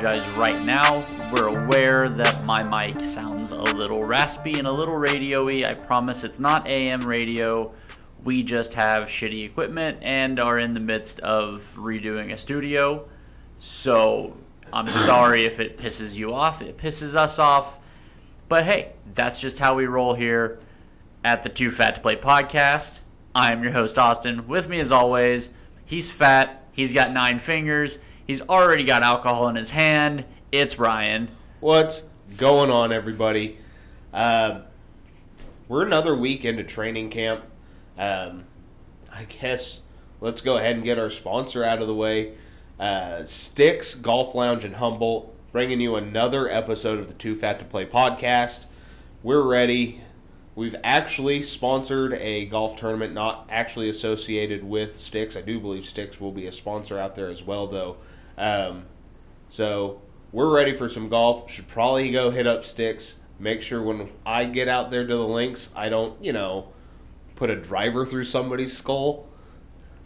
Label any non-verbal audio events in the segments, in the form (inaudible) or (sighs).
apologize right now. We're aware that my mic sounds a little raspy and a little radio y. I promise it's not AM radio. We just have shitty equipment and are in the midst of redoing a studio. So I'm (clears throat) sorry if it pisses you off. It pisses us off. But hey, that's just how we roll here at the Too Fat to Play podcast. I am your host, Austin. With me, as always, he's fat, he's got nine fingers, he's already got alcohol in his hand. It's Ryan. What's going on, everybody? Uh, we're another week into training camp. Um, I guess let's go ahead and get our sponsor out of the way. Uh, Sticks Golf Lounge in Humboldt, bringing you another episode of the Too Fat to Play podcast. We're ready. We've actually sponsored a golf tournament not actually associated with Sticks. I do believe Sticks will be a sponsor out there as well, though. Um, so we're ready for some golf. Should probably go hit up Sticks. Make sure when I get out there to the links, I don't, you know, put a driver through somebody's skull.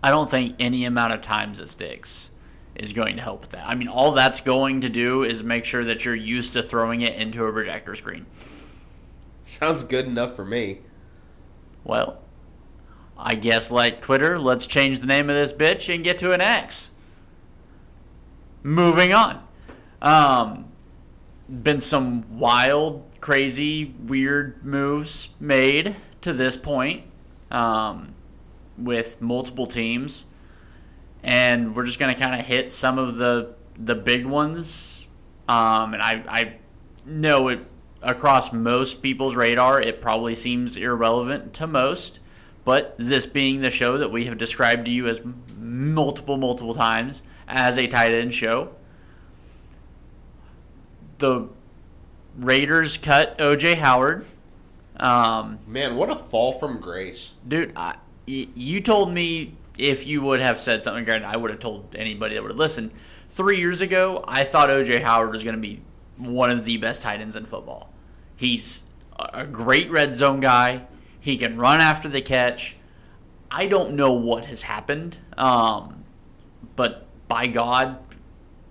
I don't think any amount of times it sticks is going to help with that. I mean, all that's going to do is make sure that you're used to throwing it into a projector screen. Sounds good enough for me. Well, I guess like Twitter, let's change the name of this bitch and get to an X. Moving on. Um, been some wild, crazy, weird moves made to this point um, with multiple teams, and we're just gonna kind of hit some of the the big ones. Um, and I I know it across most people's radar, it probably seems irrelevant to most. But this being the show that we have described to you as multiple, multiple times as a tight end show, the Raiders cut OJ Howard. Um, Man, what a fall from grace. dude, I, you told me if you would have said something, granted, I would have told anybody that would have listened. Three years ago, I thought OJ Howard was going to be one of the best tight ends in football. He's a great red zone guy. He can run after the catch. I don't know what has happened, um, but by God,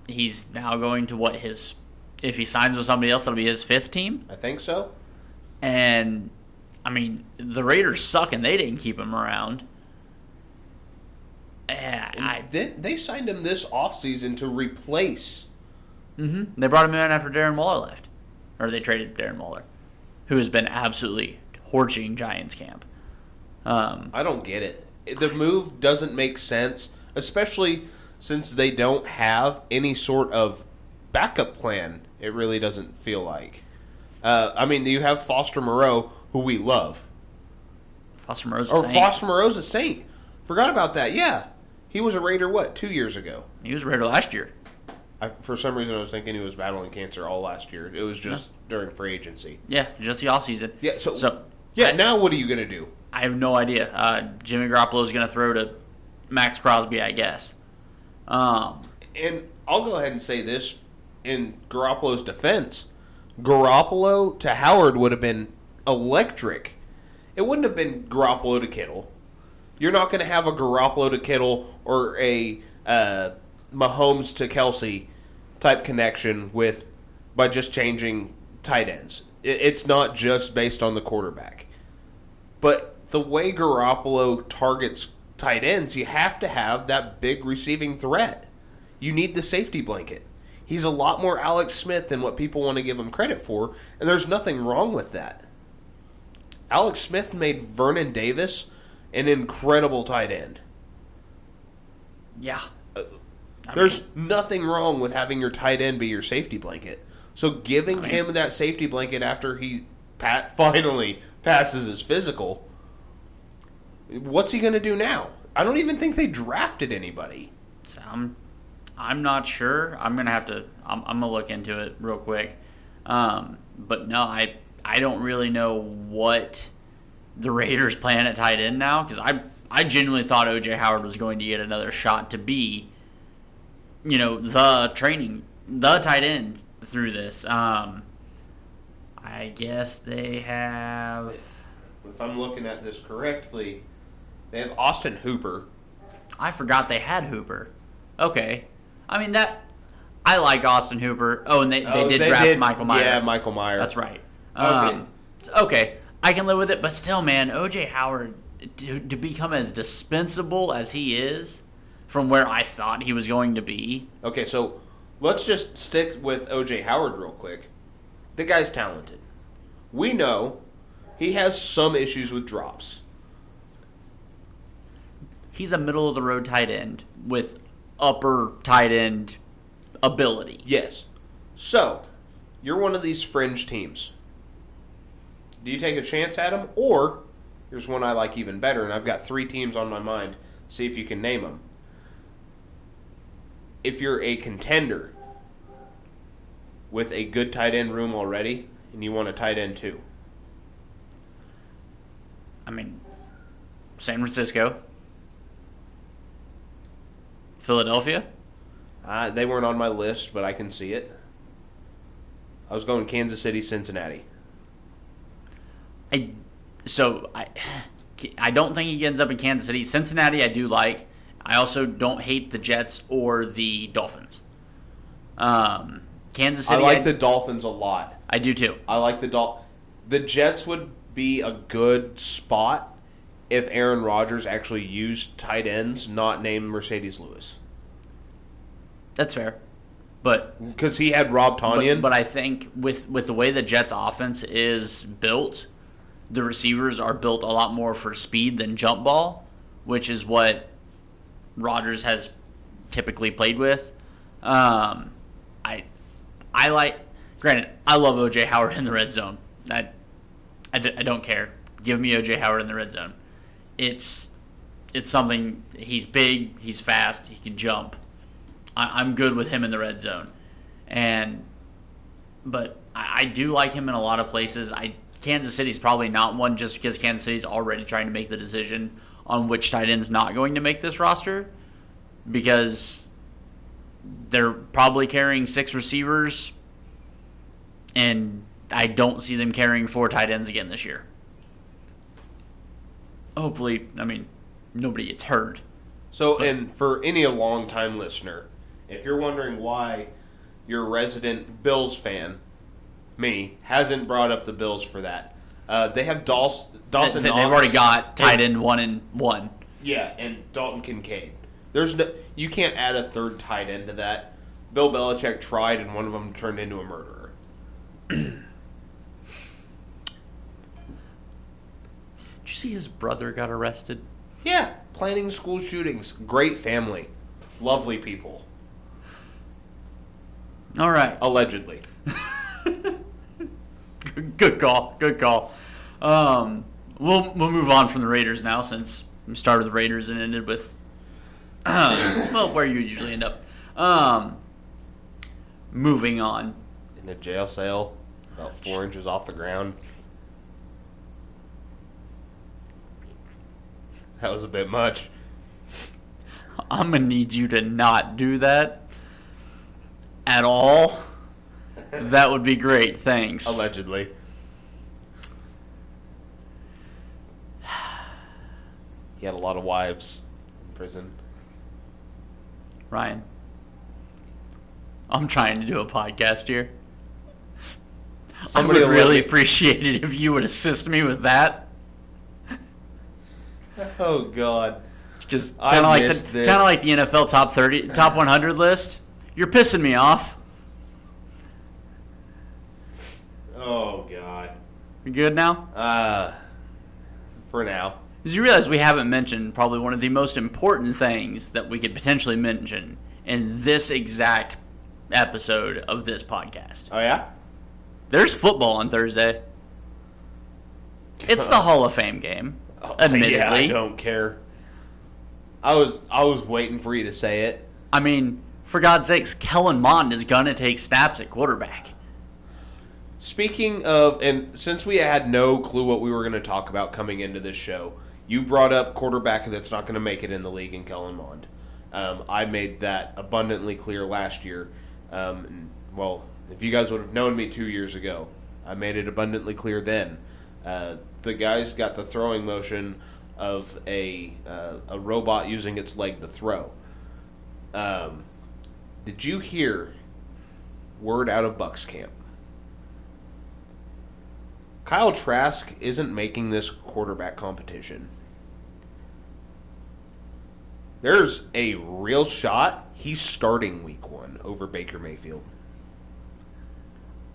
he's now going to what his. If he signs with somebody else, that'll be his fifth team. I think so. And I mean, the Raiders suck, and they didn't keep him around. Yeah, I, They, they signed him this offseason to replace. hmm They brought him in after Darren Waller left, or they traded Darren Waller, who has been absolutely torching Giants camp. Um, I don't get it. The move doesn't make sense, especially since they don't have any sort of backup plan. It really doesn't feel like. Uh, I mean, you have Foster Moreau, who we love, Foster Moreau's a or Saint. Foster Moreau's a Saint. Forgot about that. Yeah, he was a Raider. What two years ago? He was a Raider last year. I, for some reason, I was thinking he was battling cancer all last year. It was just during free agency. Yeah, just the off season. Yeah. So, So yeah. Now what are you gonna do? I have no idea. Uh, Jimmy Garoppolo is going to throw to Maxx Crosby, I guess. Um, And I'll go ahead and say this in Garoppolo's defense: Garoppolo to Howard would have been electric. It wouldn't have been Garoppolo to Kittle. You're not going to have a Garoppolo to Kittle or a uh, Mahomes to Kelce type connection with by just changing tight ends. It's not just based on the quarterback. But the way Garoppolo targets tight ends, you have to have that big receiving threat. You need the safety blanket. He's a lot more Alex Smith than what people want to give him credit for, and there's nothing wrong with that. Alex Smith made Vernon Davis an incredible tight end. yeah. Uh, I There's mean, nothing wrong with having your tight end be your safety blanket. So giving I mean- him that safety blanket after he pat (laughs) finally passes his physical, what's he going to do now? I don't even think they drafted anybody. So I'm, I'm not sure. I'm gonna have to. I'm, I'm gonna look into it real quick. Um, but no, I I don't really know what the Raiders plan at tight end now because I I genuinely thought OJ Howard was going to get another shot to be, you know, the training the tight end through this. Um, I guess they have. If I'm looking at this correctly, they have Austin Hooper. I forgot they had Hooper. Okay. I mean that. I like Austin Hooper. Oh, and they, they Oh, did draft Michael Mayer. Yeah, Michael Mayer. That's right. Okay. Um, okay, I can live with it, but still, man, OJ Howard to, to become as dispensable as he is from where I thought he was going to be. Okay, so let's just stick with OJ Howard real quick. The guy's talented. We know he has some issues with drops. He's a middle of the road tight end with upper tight end ability. Yes. So, you're one of these fringe teams. Do you take a chance at him? Or, here's one I like even better, and I've got three teams on my mind. See if you can name them. If you're a contender with a good tight end room already, and you want a tight end too. I mean, San Francisco, Philadelphia. Uh, they weren't on my list, but I can see it. I was going Kansas City, Cincinnati. I so I I don't think he ends up in Kansas City. Cincinnati, I do like. I also don't hate the Jets or the Dolphins. Um, Kansas City. I like the Dolphins a lot. I do too. I like the Dol. The Jets would be a good spot if Aaron Rodgers actually used tight ends, not named Marcedes Lewis, That's fair, but because he had Rob Tonyan. But, but I think with with the way the Jets offense is built, the receivers are built a lot more for speed than jump ball, which is what Rodgers has typically played with. Um, I I like. Granted, I love OJ Howard in the red zone. I, I, d- I don't care. Give me OJ Howard in the red zone. It's it's something. He's big. He's fast. He can jump. I, I'm good with him in the red zone, and but I, I do like him in a lot of places. I Kansas City's probably not one just because Kansas City's already trying to make the decision on which tight end's not going to make this roster because they're probably carrying six receivers and I don't see them carrying four tight ends again this year. Hopefully, I mean, nobody gets hurt. so, and for any long time listener, if you're wondering why your resident Bills fan, me, hasn't brought up the Bills for that, uh, they have Dawson. Dawson Knox already got tight end one and one. Yeah, and Dalton Kincaid. There's no, you can't add a third tight end to that. Bill Belichick tried, and one of them turned into a murderer. Did you see his brother got arrested? Yeah, planning school shootings. Great family, lovely people. All right. Allegedly. (laughs) Good call. Good call. Um, we'll we'll move on from the Raiders now since we started with the Raiders and ended with (coughs) well where you usually end up. Um, moving on. In a jail cell, about four inches off the ground. That was a bit much. I'm gonna need you to not do that at all. That would be great. Thanks. Allegedly. He had a lot of wives in prison. Ryan. I'm trying to do a podcast here. I would really appreciate it if you would assist me with that. (laughs) Oh God. Just I kind of like the kind of like the NFL top 30 top 100 list. You're pissing me off. Oh God. You good now? Uh, for now. Did you realize we haven't mentioned probably one of the most important things that we could potentially mention in this exact episode of this podcast? Oh yeah. There's football on Thursday. It's the Hall of Fame game, admittedly. Yeah, I don't care. I was I was waiting for you to say it. I mean, for God's sakes, Kellen Mond is gonna take snaps at quarterback. Speaking of, and since we had no clue what we were going to talk about coming into this show, you brought up quarterback that's not going to make it in the league in Kellen Mond. Um, I made that abundantly clear last year. Um, well, if you guys would have known me two years ago, I made it abundantly clear then. Uh, the guy's got the throwing motion of a uh, a robot using its leg to throw. Um, Did you hear word out of Bucks camp? Kyle Trask isn't making this quarterback competition. There's a real shot he's starting week one over Baker Mayfield.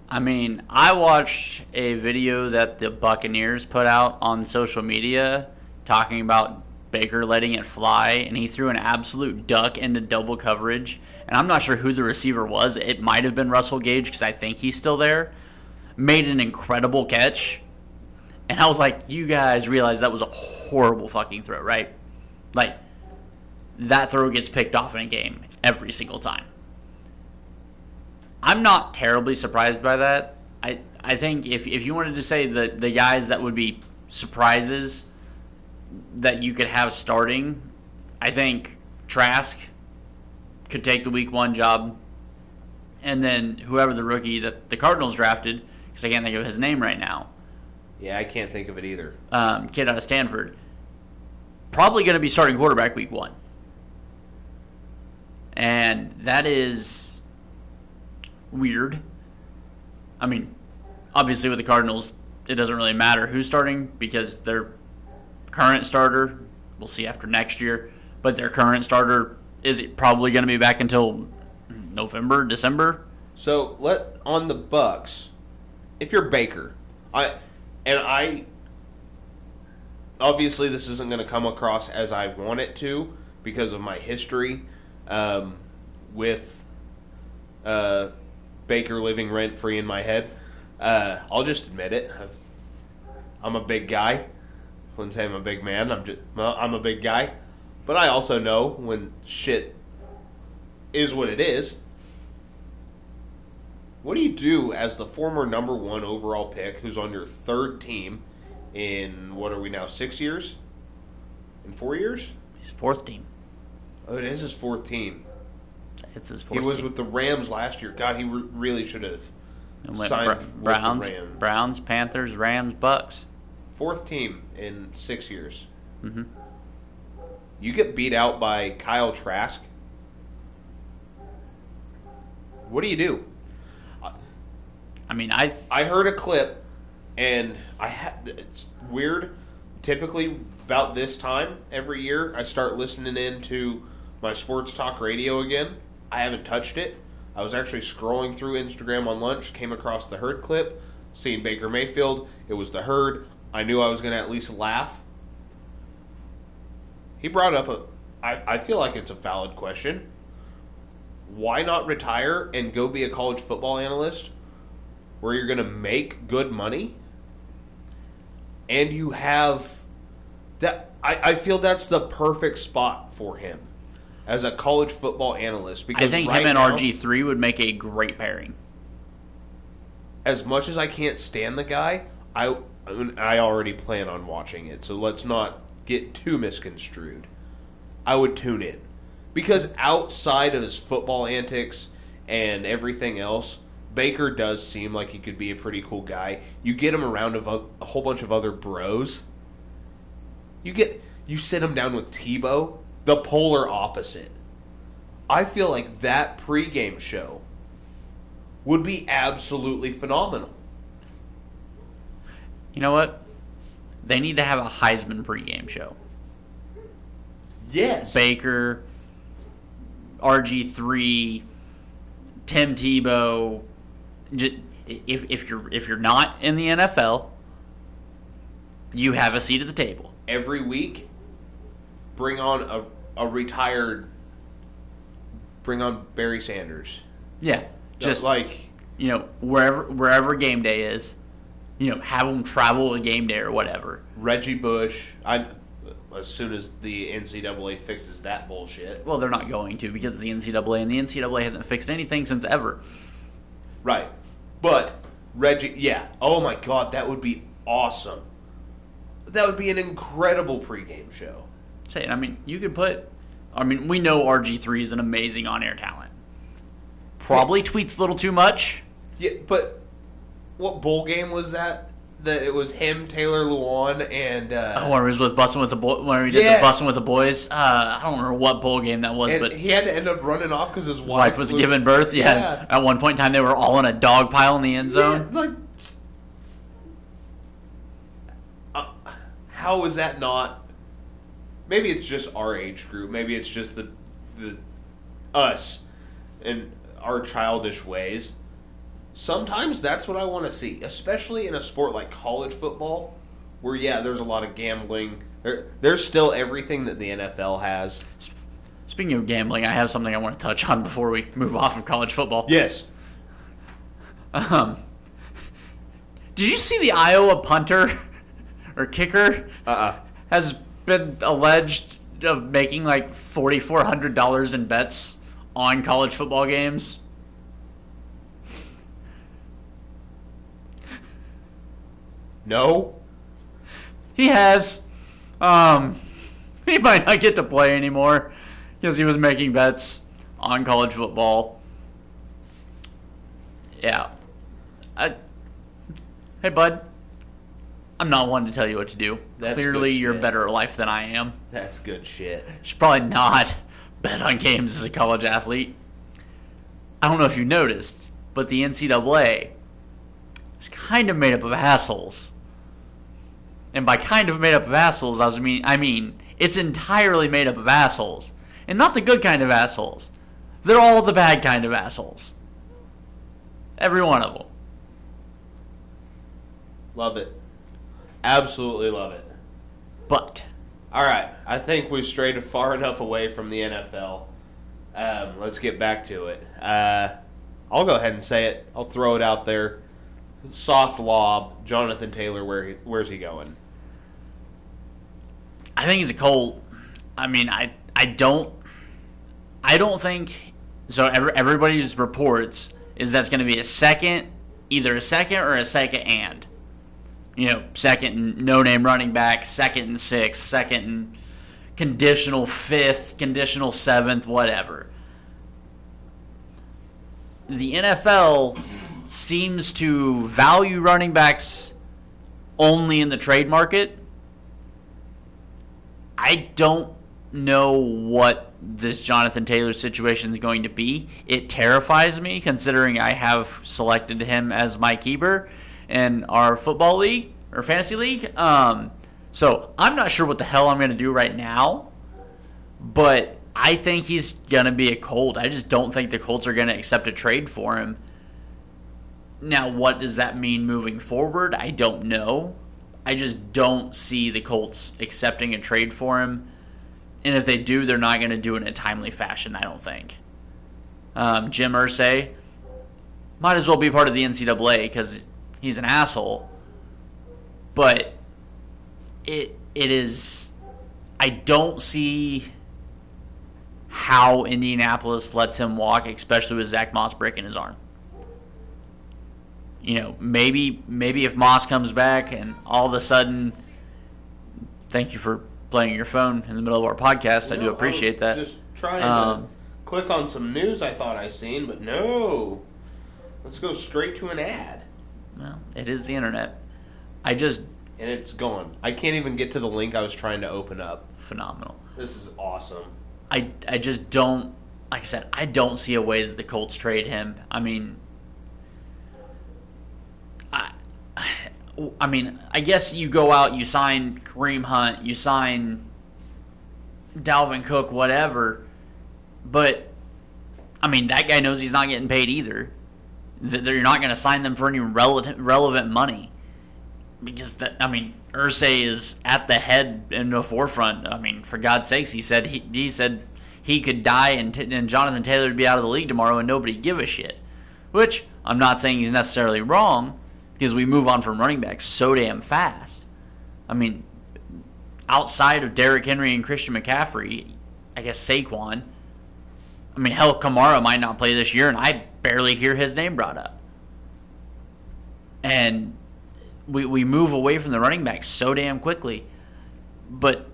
I mean, I watched a video that the Buccaneers put out on social media talking about Baker letting it fly, and he threw an absolute duck into double coverage. And I'm not sure who the receiver was. It might have been Russell Gage because I think he's still there. Made an incredible catch. And I was like, you guys realize that was a horrible fucking throw, right? Like, that throw gets picked off in a game every single time. I'm not terribly surprised by that. I I think if, if you wanted to say the, the guys that would be surprises that you could have starting, I think Trask could take the week one job. And then whoever the rookie that the Cardinals drafted, because I can't think of his name right now, Yeah, I can't think of it either. um, kid out of Stanford, probably going to be starting quarterback week one. And that is weird. I mean, obviously with the Cardinals, it doesn't really matter who's starting because their current starter, we'll see after next year, but their current starter is probably going to be back until November, December. So let on the Bucks, if you're Baker, I and I obviously this isn't going to come across as I want it to because of my history um, with uh, Baker living rent free in my head. Uh, I'll just admit it. I've, I'm a big guy. Wouldn't say I'm a big man. I'm just well, I'm a big guy, but I also know when shit is what it is. What do you do as the former number one overall pick who's on your third team in what are we now, six years? In four years? His fourth team. Oh, it is his fourth team. It's his He fourth was team. with the Rams last year. God, he re- really should have signed the Browns, Rams. Browns, Panthers, Rams, Bucks. Fourth team in six years. Mm-hmm. You get beat out by Kyle Trask. What do you do? I mean, I I heard a clip, and I ha- it's weird. Typically, about this time every year, I start listening into my sports talk radio again. I haven't touched it. I was actually scrolling through Instagram on lunch, came across the herd clip, seeing Baker Mayfield. It was the herd. I knew I was going to at least laugh. He brought up a. I, I feel like it's a valid question. Why not retire and go be a college football analyst where you're going to make good money and you have that I, I feel that's the perfect spot for him as a college football analyst because I think right him and RG three would make a great pairing. as much as I can't stand the guy I I I already plan on watching it so let's not get too misconstrued I would tune in because outside of his football antics and everything else Baker does seem like he could be a pretty cool guy. You get him around a, a whole bunch of other bros. You get you sit him down with Tebow, the polar opposite. I feel like that pregame show would be absolutely phenomenal. You know what? They need to have a Heisman pregame show. Yes. Baker, RG three, Tim Tebow. If if you're if you're not in the NFL, you have a seat at the table. Every week, bring on a, a retired. Bring on Barry Sanders. Yeah, just like you know wherever wherever game day is, you know have them travel a game day or whatever. Reggie Bush. I as soon as the NCAA fixes that bullshit. Well, they're not going to because the NCAA, and the NCAA hasn't fixed anything since ever. Right. But Reggie, yeah. Oh my god, that would be awesome. That would be an incredible pregame show. Say, I mean, you could put. I mean, we know RG three is an amazing on-air talent. Probably tweets a little too much. Yeah, but what bowl game was that that it was him, Taylor Lewan, and uh, Oh, when he was with busting with the boy, when he did Yes. the busting with the boys. Uh, I don't remember what bowl game that was, and but he had to end up running off because his wife, wife was giving birth. Yeah. Yeah. At one point in time, they were all in a dog pile in the end zone. Yeah, like, uh, how is that not? Maybe it's just our age group. Maybe it's just the the us and our childish ways. Sometimes that's what I want to see, especially in a sport like college football, where yeah, there's a lot of gambling. There, there's still everything that the NFL has. Speaking of gambling, I have something I want to touch on before we move off of college football. Yes. Um, did you see the Iowa punter or kicker Uh. uh has been alleged of making like forty four hundred dollars in bets on college football games? No. He has. Um, (laughs) he might not get to play anymore because he was making bets on college football. Yeah. I, hey, bud. I'm not one to tell you what to do. That's Clearly, you're shit. better at life than I am. That's good shit. You should probably not (laughs) bet on games as a college athlete. I don't know if you noticed, but the NCAA is kind of made up of assholes. And by kind of made up of assholes, I was mean I mean it's entirely made up of assholes. And not the good kind of assholes. They're all the bad kind of assholes. Every one of them. Love it. Absolutely love it. But All right, I think we've strayed far enough away from the NFL. Um, let's get back to it. Uh, I'll go ahead and say it. I'll throw it out there. Soft lob, Jonathan Taylor. Where he, where's he going? I think he's a Colt. I mean, I I don't I don't think so. Every, everybody's reports is that's going to be a second, either a second or a second and. You know, second and no name running back, second and sixth, second and conditional fifth, conditional seventh, whatever. The NFL seems to value running backs only in the trade market. I don't know what this Jonathan Taylor situation is going to be. It terrifies me considering I have selected him as my keeper in our football league or fantasy league. Um, so I'm not sure what the hell I'm going to do right now, but I think he's going to be a Colt. I just don't think the Colts are going to accept a trade for him. Now, what does that mean moving forward? I don't know. I just don't see the Colts accepting a trade for him. And if they do, they're not going to do it in a timely fashion, I don't think. Um, Jim Irsay might as well be part of the NCAA because he's an asshole. But it it is. I don't see how Indianapolis lets him walk, especially with Zack Moss breaking his arm you know, maybe maybe if Moss comes back and all of a sudden, thank you for playing your phone in the middle of our podcast. I do No, appreciate was that. Just trying Um, to click on some news I thought I seen, but no. Let's go straight to an ad, Well, it is the internet. I just and it's gone. I can't even get to the link I was trying to open up. phenomenal. This is awesome. I I just don't like I said. I don't see a way that the Colts trade him. I mean, I I mean, I guess you go out, you sign Kareem Hunt, you sign Dalvin Cook, whatever. But I mean, that guy knows he's not getting paid either. That you're not going to sign them for any relevant relevant money because that I mean, Irsay is at the head in the forefront. I mean, for God's sakes, he said he, he said he could die and, and Jonathan Taylor would be out of the league tomorrow and nobody give a shit. Which I'm not saying he's necessarily wrong because we move on from running backs so damn fast. I mean, outside of Derrick Henry and Christian McCaffrey, I guess Saquon. I mean, hell, Kamara might not play this year, and I barely hear his name brought up. And we, we move away from the running backs so damn quickly. But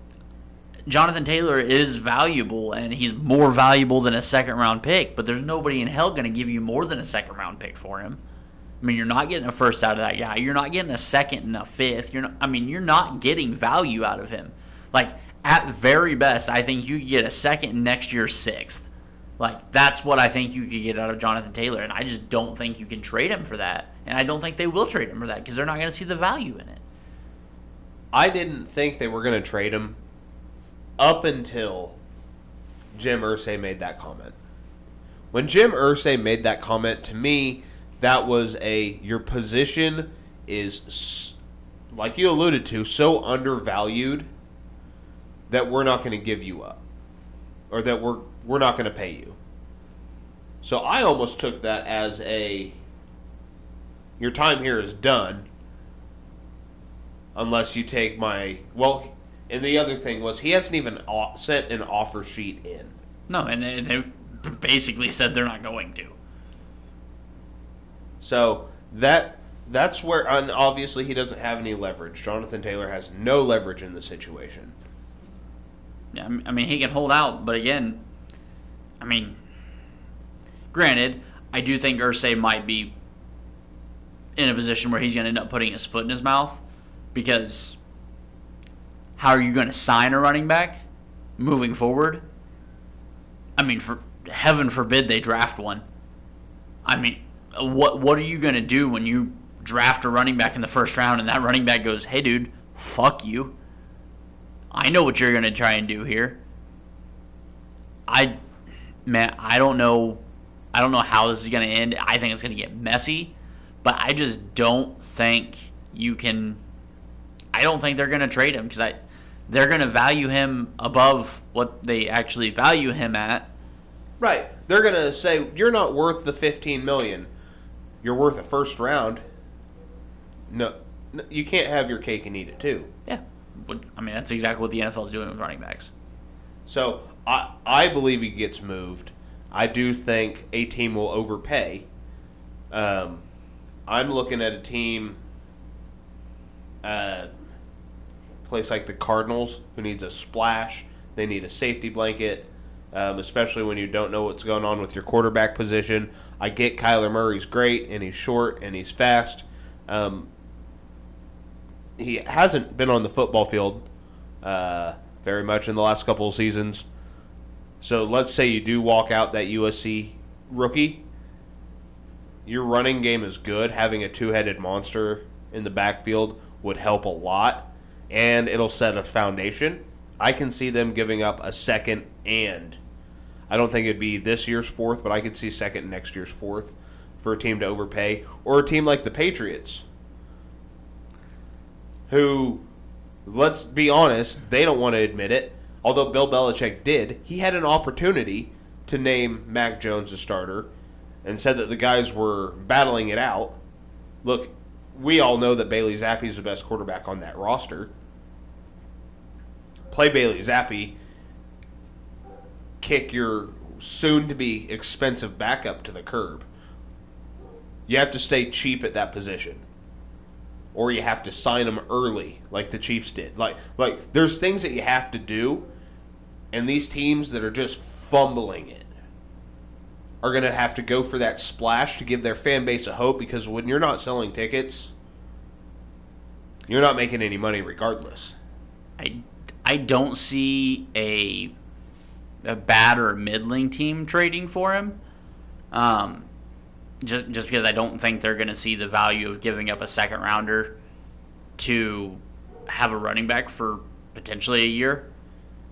Jonathan Taylor is valuable, and he's more valuable than a second round pick. But there's nobody in hell going to give you more than a second round pick for him. I mean, you're not getting a first out of that guy. You're not getting a second and a fifth. You're not, I mean, you're not getting value out of him. Like at very best, I think you get a second next year sixth. Like that's what I think you could get out of Jonathan Taylor, and I just don't think you can trade him for that. And I don't think they will trade him for that because they're not going to see the value in it. I didn't think they were going to trade him up until Jim Irsay made that comment. When Jim Irsay made that comment to me, that was a your position is like you alluded to so undervalued that we're not going to give you up or that we're we're not going to pay you. So I almost took that as a your time here is done unless you take my well and the other thing was he hasn't even sent an offer sheet in. No, and they basically said they're not going to. So that that's where and obviously he doesn't have any leverage. Jonathan Taylor has no leverage in the situation. Yeah, I mean he can hold out, but again, I mean, granted, I do think Irsay might be in a position where he's going to end up putting his foot in his mouth because how are you going to sign a running back moving forward? I mean, for heaven forbid they draft one. I mean, what what are you going to do when you draft a running back in the first round and that running back goes, "Hey dude, fuck you. I know what you're going to try and do here." I man, I don't know I don't know how this is going to end. I think it's going to get messy, but I just don't think you can I don't think they're going to trade him because I they're going to value him above what they actually value him at. Right. They're going to say you're not worth the 15 million. You're worth a first round. No, you can't have your cake and eat it too. Yeah. I mean, that's exactly what the NFL is doing with running backs. So, I I believe he gets moved. I do think a team will overpay. Um, I'm looking at a team uh, place like the Cardinals, who needs a splash. They need a safety blanket, um, especially when you don't know what's going on with your quarterback position. I get Kyler Murray's great, and he's short, and he's fast. Um, he hasn't been on the football field uh, very much in the last couple of seasons. So let's say you do walk out that USC rookie. Your running game is good. Having a two headed monster in the backfield would help a lot and it'll set a foundation. I can see them giving up a second and I don't think it'd be this year's fourth, but I could see second next year's fourth for a team to overpay or a team like the Patriots who let's be honest, they don't want to admit it. Although Bill Belichick did, he had an opportunity to name Mac Jones a starter and said that the guys were battling it out. Look, we all know that Bailey Zappe is the best quarterback on that roster. Play Bailey Zappe, kick your soon to be expensive backup to the curb. You have to stay cheap at that position. Or you have to sign them early, like the Chiefs did. Like, like there's things that you have to do, and these teams that are just fumbling it are going to have to go for that splash to give their fan base a hope because when you're not selling tickets, you're not making any money regardless. I, I don't see a a bad or middling team trading for him. Um, just just because I don't think they're going to see the value of giving up a second rounder to have a running back for potentially a year.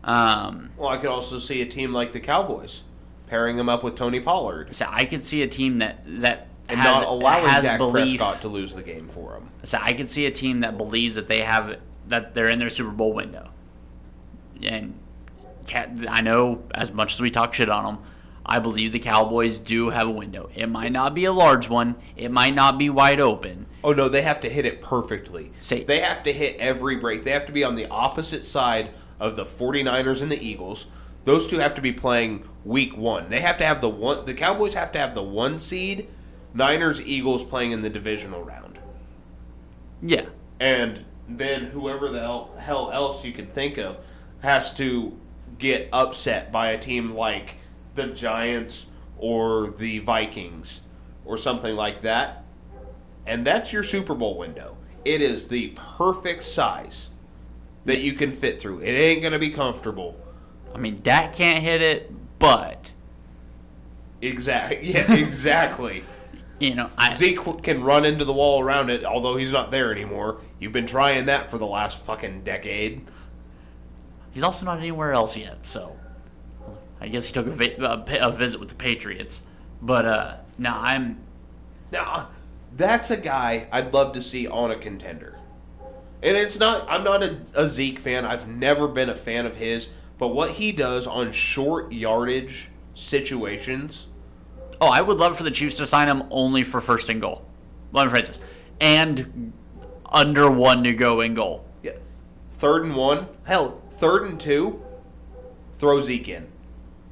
Um, well, I could also see a team like the Cowboys pairing him up with Tony Pollard. So I could see a team that that and has, not allowing has Dak belief, Prescott to lose the game for him. So I could see a team that believes that they have that they're in their Super Bowl window. And I know as much as we talk shit on them, I believe the Cowboys do have a window. It might not be a large one. It might not be wide open. Oh no, they have to hit it perfectly. Say, they have to hit every break. They have to be on the opposite side of the 49ers and the Eagles. Those two have to be playing week one. They have to have the one. The Cowboys have to have the one seed. Niners, Eagles playing in the divisional round. Yeah, and then whoever the hell else you could think of has to get upset by a team like the Giants or the Vikings or something like that. and that's your Super Bowl window. It is the perfect size that you can fit through. It ain't going to be comfortable. I mean, Dak can't hit it, but Exactly. (laughs) Yeah, (laughs) exactly. you know, I, Zeke can run into the wall around it, although he's not there anymore. You've been trying that for the last fucking decade. He's also not anywhere else yet. So I guess he took a, vi- a, a visit with the Patriots. But uh, no, I'm Now, that's a guy I'd love to see on a contender. And it's not, I'm not a, a Zeke fan. I've never been a fan of his. But what he does on short yardage situations, Oh, I would love for the Chiefs to sign him only for first and goal. Let me phrase this. And under one to go in goal. yeah, third and one, hell, third and two, throw Zeke in.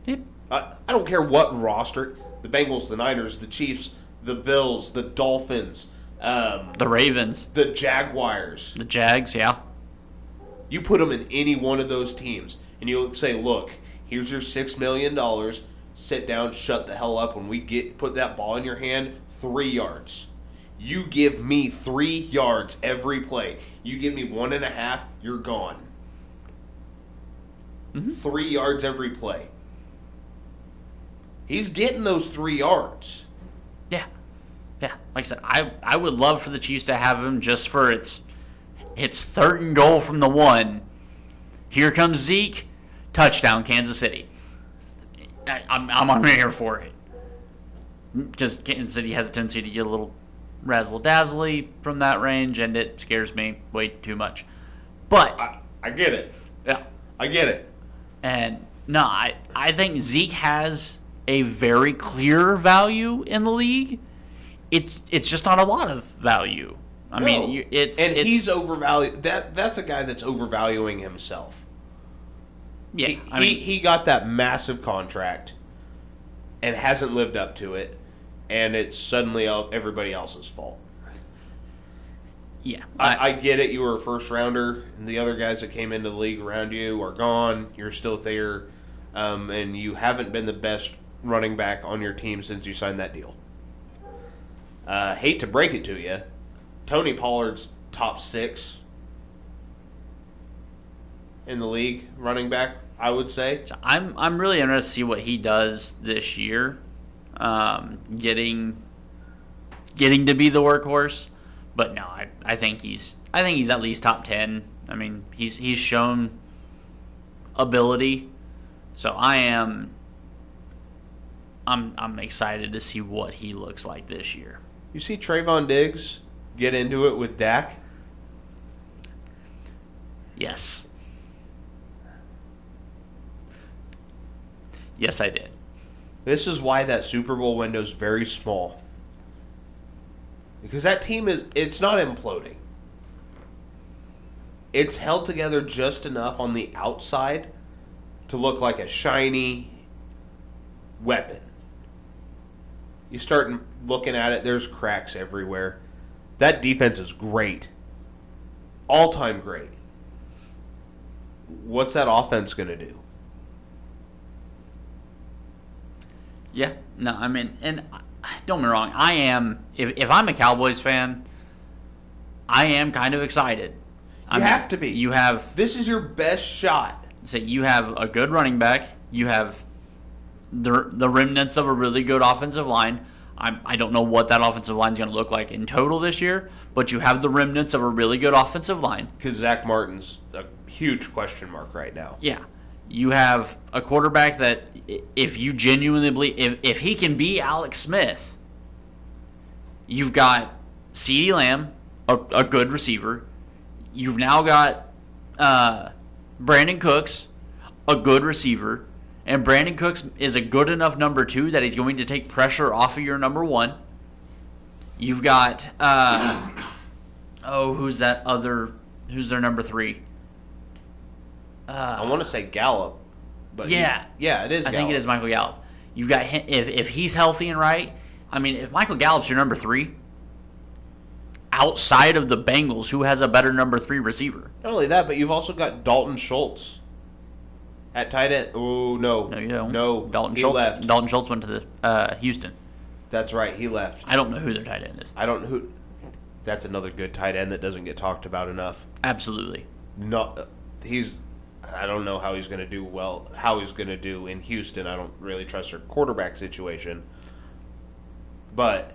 Yep. I, I don't care what roster the Bengals, the Niners, the Chiefs, the Bills, the Dolphins, um, The Ravens, the Jaguars. the Jags, yeah. You put them in any one of those teams, and you'll say, "Look, here's your six million dollars. Sit down, shut the hell up. When we get put that ball in your hand, three yards. You give me three yards every play. You give me one and a half, you're gone. Three yards every play. He's getting those three yards. Yeah. Yeah. Like I said, I, I would love for the Chiefs to have him just for its it's third and goal from the one. Here comes Zeke, touchdown, Kansas City. I, I'm, I'm on here for it. Because Kansas City has a tendency to get a little razzle dazzly from that range, and it scares me way too much. But, I, I get it. yeah. I get it. And no, I, I think Zeke has a very clear value in the league. It's it's just not a lot of value. I No. mean, you, it's and it's, he's overvalued. That that's a guy that's overvaluing himself. yeah. He, I mean, he, he got that massive contract and hasn't lived up to it, and it's suddenly everybody else's fault. Yeah. I, I get it. You were a first rounder, and the other guys that came into the league around you are gone. You're still there, um, and you haven't been the best running back on your team since you signed that deal. Uh, hate to break it to you, Tony Pollard's top six in the league running back. I would say. So I'm I'm really interested to see what he does this year, um, getting getting to be the workhorse. But no, I, I think he's I think he's at least top ten. I mean, he's he's shown ability, so I am. I'm I'm excited to see what he looks like this year. You see Trevon Diggs get into it with Dak. Yes. Yes, I did. This is why that Super Bowl window is very small. Because that team is it's not imploding. It's held together just enough on the outside to look like a shiny weapon. You start looking at it, there's cracks everywhere. That defense is great. All time great. What's that offense going to do? Yeah, no, I mean, and don't get me wrong, I am. If if I'm a Cowboys fan, I am kind of excited. I You have to be. You have This is your best shot. so you have a good running back. You have the the remnants of a really good offensive line. I I don't know what that offensive line is going to look like in total this year, but you have the remnants of a really good offensive line. Because Zack Martin's a huge question mark right now. Yeah. You have a quarterback that, if you genuinely believe, if, if he can be Alex Smith, you've got CeeDee Lamb, a, a good receiver. You've now got uh, Brandin Cooks, a good receiver. And Brandin Cooks is a good enough number two that he's going to take pressure off of your number one. You've got, uh, oh, who's that other, who's their number three? I want to say Gallup, but Yeah. yeah, it is. I think it is Michael Gallup. You've got him, if if he's healthy and right. I mean, if Michael Gallup's your number three, outside of the Bengals, who has a better number three receiver? Not only that, but you've also got Dalton Schultz at tight end. Oh no, No, you don't. No, Dalton he Schultz. left. Dalton Schultz went to the uh, Houston. That's right, he left. I don't know who their tight end is. I don't who. that's another good tight end that doesn't get talked about enough. Absolutely. Not he's. I don't know how he's going to do well. How he's going to do in Houston. I don't really trust their quarterback situation. But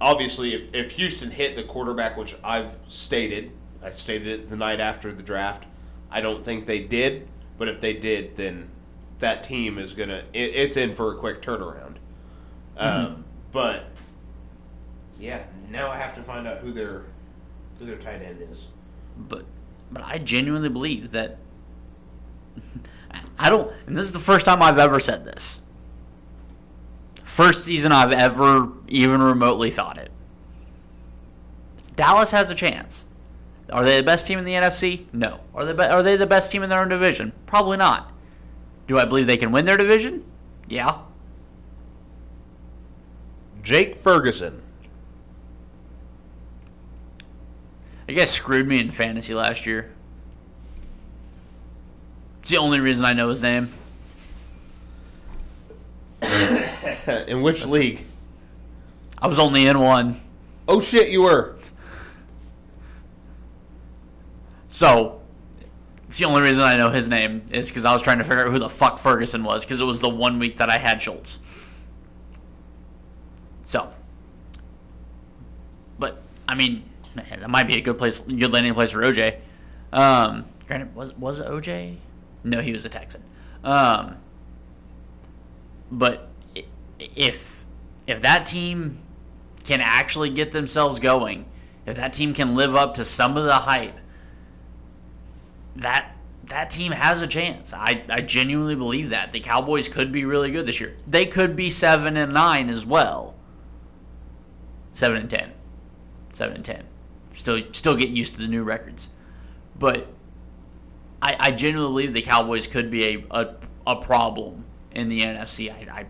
obviously, if, if Houston hit the quarterback, which I've stated, I stated it the night after the draft. I don't think they did, but if they did, then that team is going to—it's in for a quick turnaround. Um, but yeah, now I have to find out who their who their tight end is. But but I genuinely believe that I don't and this is the first time I've ever said this. First season I've ever even remotely thought it. Dallas has a chance. Are they the best team in the NFC? No. Are they be- are they the best team in their own division? Probably not. Do I believe they can win their division? Yeah. Jake Ferguson. You guys screwed me in fantasy last year. It's the only reason I know his name. in which league? I was only in one. Oh shit, you were. So, it's the only reason I know his name is because I was trying to figure out who the fuck Ferguson was because it was the one week that I had Schultz. So, but I mean, that might be a good place, good landing place for OJ. Um, granted, was was it OJ? No, he was a Texan. Um, but if if that team can actually get themselves going, if that team can live up to some of the hype, that that team has a chance. I, I genuinely believe that the Cowboys could be really good this year. They could be seven and nine as well. Seven and ten. Seven and ten. Still still get used to the new records, but I, I genuinely believe the Cowboys could be a, a, a problem in the NFC. I, I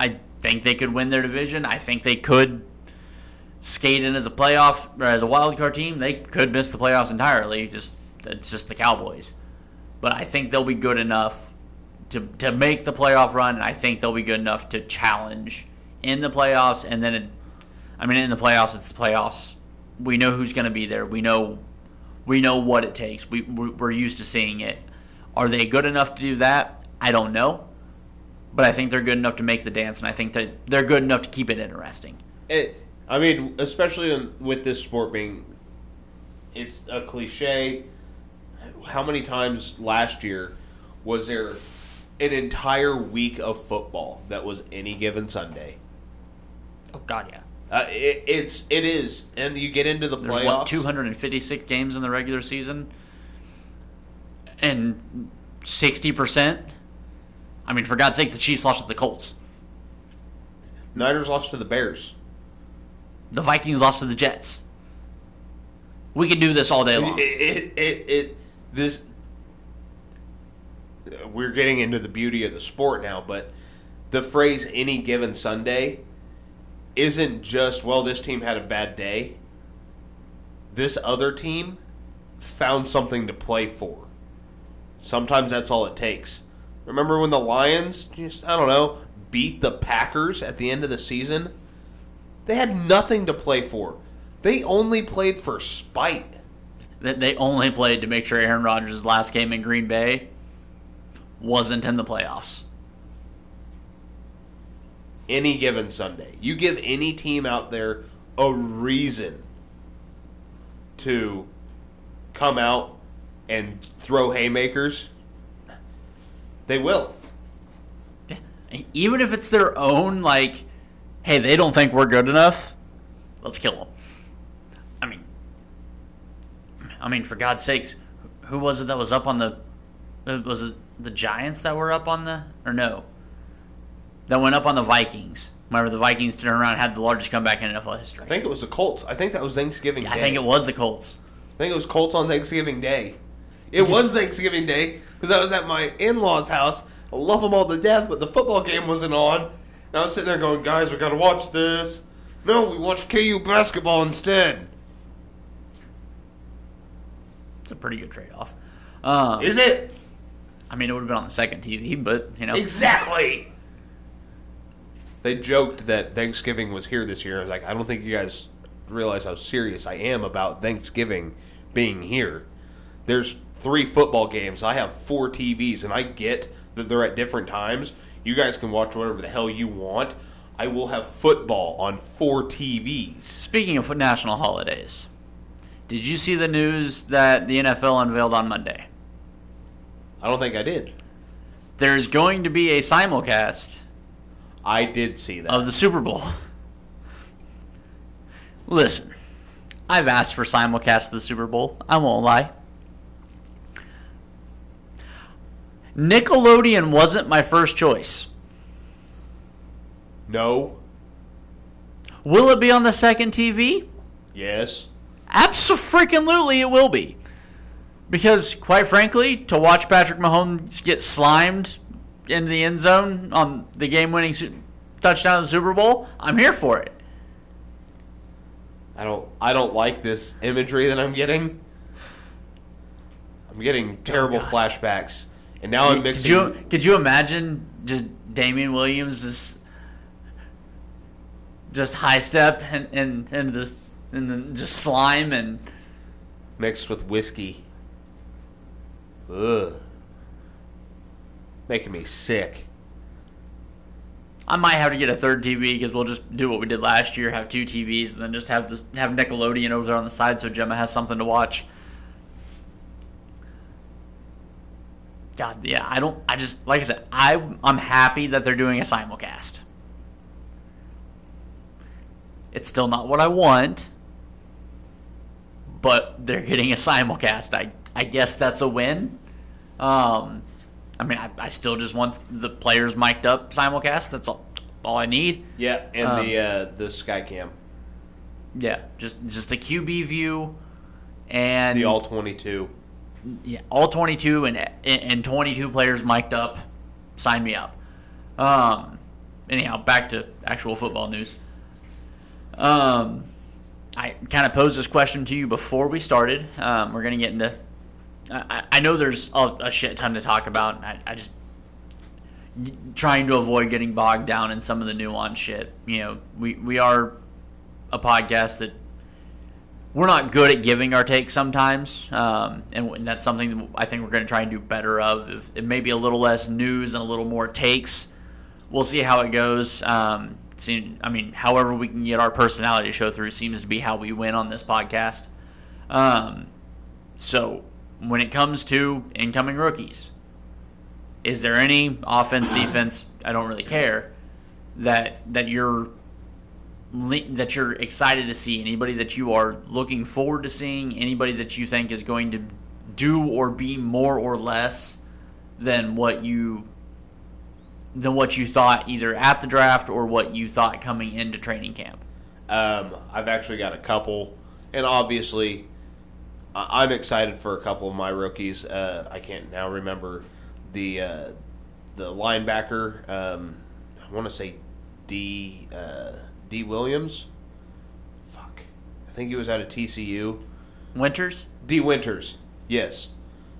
I think they could win their division. I think they could skate in as a playoff or as a wild card team. They could miss the playoffs entirely. Just it's just the Cowboys. But I think they'll be good enough to to make the playoff run, and I think they'll be good enough to challenge in the playoffs. And then, it, I mean, in the playoffs, it's the playoffs. We know who's going to be there. We know we know what it takes. We we're used to seeing it. Are they good enough to do that? I don't know. But I think they're good enough to make the dance, and I think that they're good enough to keep it interesting. It, I mean, especially in, with this sport being, it's a cliche. How many times last year was there an entire week of football that was any given Sunday? Oh God, yeah. Uh, it, it's it is, and you get into the There's playoffs. what 256 games in the regular season, and 60 percent. I mean, for God's sake, the Chiefs lost to the Colts. Niners lost to the Bears. The Vikings lost to the Jets. We could do this all day It, long. it, it, it, this. We're getting into the beauty of the sport now, but the phrase "any given Sunday" isn't just well. This team had a bad day. This other team found something to play for. Sometimes that's all it takes. Remember when the Lions just I don't know beat the Packers at the end of the season? They had nothing to play for. They only played for spite. That they only played to make sure Aaron Rodgers' last game in Green Bay wasn't in the playoffs. Any given Sunday. You give any team out there a reason to come out and throw haymakers, they will. Even if it's their own, like, hey, they don't think we're good enough, let's kill them. I mean, I mean, for God's sakes, who was it that was up on the? Was it the Giants that were up on the? Or no? That went up on the Vikings. Remember the Vikings turned around and had the largest comeback in NFL history. I think it was the Colts. I think that was Thanksgiving I Day. think it was the Colts. I think it was Colts on Thanksgiving Day. It was Thanksgiving Day because I was at my in-laws' house. I love them all to death, but the football game wasn't on. And I was sitting there going, "Guys, we got to watch this." No, we watched KU basketball instead. It's a pretty good trade-off. Um, Is it? I mean, it would have been on the second TV, but you know, Exactly. (laughs) They joked that Thanksgiving was here this year. I was like, I don't think you guys realize how serious I am about Thanksgiving being here. There's three football games. I have four TVs, and I get that they're at different times. You guys can watch whatever the hell you want. I will have football on four TVs. Speaking of national holidays, did you see the news that the NFL unveiled on Monday? I don't think I did. There's going to be a simulcast I did see that. of the Super Bowl. Listen, I've asked for simulcast of the Super Bowl. I won't lie. Nickelodeon wasn't my first choice. no. Will it be on the second TV? Yes. Absolutely, it will be. Because, quite frankly, to watch Patrick Mahomes get slimed in the end zone on the game-winning touchdown of the Super Bowl, I'm here for it. I don't. I don't like this imagery that I'm getting. I'm getting oh, terrible God. flashbacks, and now I'm mixing. Could you could you imagine just Damien Williams just just high step and and and the and then just slime and mixed with whiskey. Ugh. Making me sick. I might have to get a third TV because we'll just do what we did last year: have two TVs and then just have this have Nickelodeon over there on the side so Gemma has something to watch. God, yeah, I don't. I just like I said, I I'm happy that they're doing a simulcast. It's still not what I want, but they're getting a simulcast. I I guess that's a win. Um, I mean, I, I still just want the players mic'd up simulcast. That's all, all I need. Yeah, and Um, the uh, the Skycam, Yeah, just just the QB view and the all twenty two. yeah, all 22 and and 22 players mic'd up. Sign me up. Um, anyhow, back to actual football news. Um, I kind of posed this question to you before we started. Um, we're gonna get into. I, I know there's a, a shit ton to talk about. I, I just trying to avoid getting bogged down in some of the nuance shit. You know, we we are a podcast that we're not good at giving our take sometimes, um, and, and that's something that I think we're going to try and do better of. If it may be a little less news and a little more takes. We'll see how it goes. Um, see, I mean, however we can get our personality to show through seems to be how we win on this podcast. Um, so when it comes to incoming rookies, is there any offense, defense? I don't really care that that you're that you're excited to see, anybody that you are looking forward to seeing, anybody that you think is going to do or be more or less than what you than what you thought either at the draft or what you thought coming into training camp. Um, I've actually got a couple, and obviously, I'm excited for a couple of my rookies. Uh, I can't now remember the uh, the linebacker. Um, I want to say D uh, D Williams. Fuck, I think he was out of TCU. Winters, Dee Winters, yes,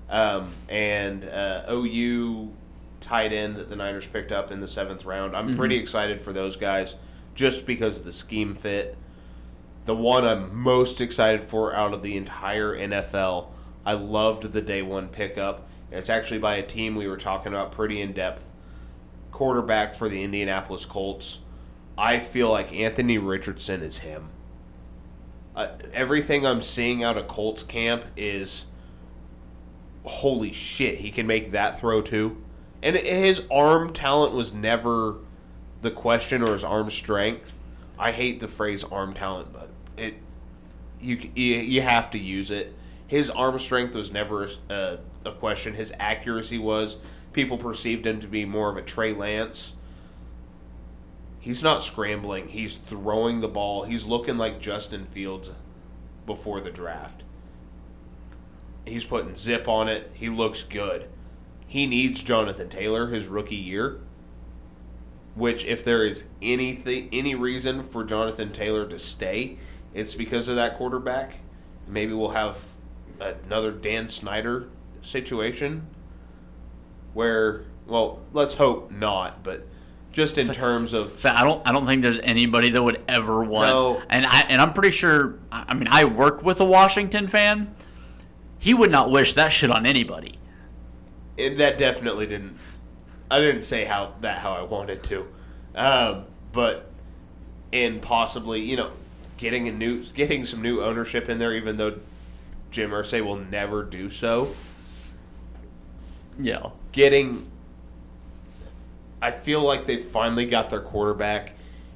um, and uh, OU tight end that the Niners picked up in the seventh round. I'm pretty excited for those guys just because of the scheme fit. The one I'm most excited for out of the entire NFL, I loved the day one pickup. It's actually by a team we were talking about pretty in depth. Quarterback for the Indianapolis Colts. I feel like Anthony Richardson is him. Uh, everything I'm seeing out of Colts camp is holy shit, he can make that throw too. And his arm talent was never the question or his arm strength. I hate the phrase arm talent, but it you you, have to use it. His arm strength was never a, a question. His accuracy was. People perceived him to be more of a Trey Lance. He's not scrambling. He's throwing the ball. He's looking like Justin Fields before the draft. He's putting zip on it. He looks good. He needs Jonathan Taylor his rookie year. Which, if there is anything, any reason for Jonathan Taylor to stay, it's because of that quarterback. Maybe we'll have another Dan Snyder situation where, well, let's hope not, but Just in terms of So I don't I don't think there's anybody that would ever want. No. And I and I'm pretty sure. I I mean, I work with a Washington fan. He would not wish that shit on anybody. it, that definitely didn't. I didn't say how that how I wanted to, um, but and possibly you know getting a new getting some new ownership in there, even though Jim Irsay will never do so. Yeah. Getting, I feel like they finally got their quarterback,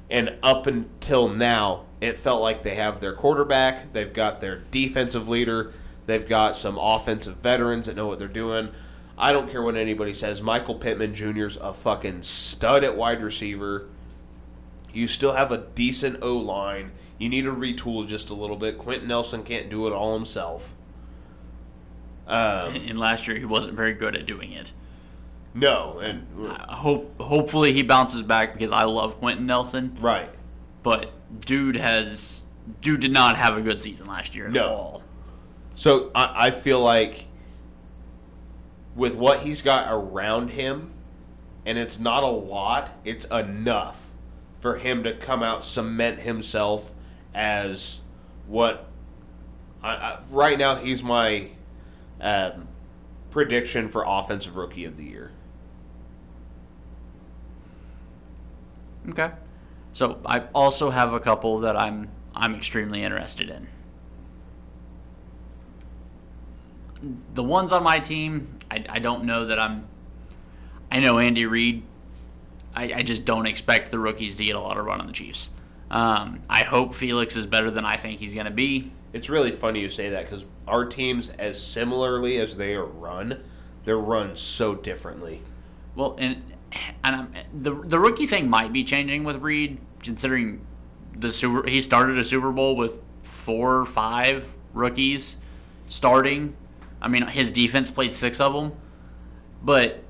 and up until now, it felt like they have their quarterback, they've got their defensive leader, they've got some offensive veterans that know what they're doing. I don't care what anybody says. Michael Pittman Jr.'s a fucking stud at wide receiver. You still have a decent O line. You need to retool just a little bit. Quenton Nelson can't do it all himself. Um, (laughs) And last year he wasn't very good at doing it. no, and I hope hopefully he bounces back because I love Quenton Nelson, right. but dude has dude did not have a good season last year at No. all. So I, I feel like with what he's got around him, and it's not a lot, it's enough for him to come out cement himself as what. I, I, right now, he's my um, prediction for offensive rookie of the year. Okay. So I also have a couple that I'm I'm extremely interested in. The ones on my team, I, I don't know that I'm. I know Andy Reid. I, I just don't expect the rookies to get a lot of run on the Chiefs. Um, I hope Felix is better than I think he's going to be. It's really funny you say that because our teams, as similarly as they are run, they're run so differently. Well, and and I'm, the the rookie thing might be changing with Reid, considering the super. He started a Super Bowl with four or five rookies starting. I mean, his defense played six of them, but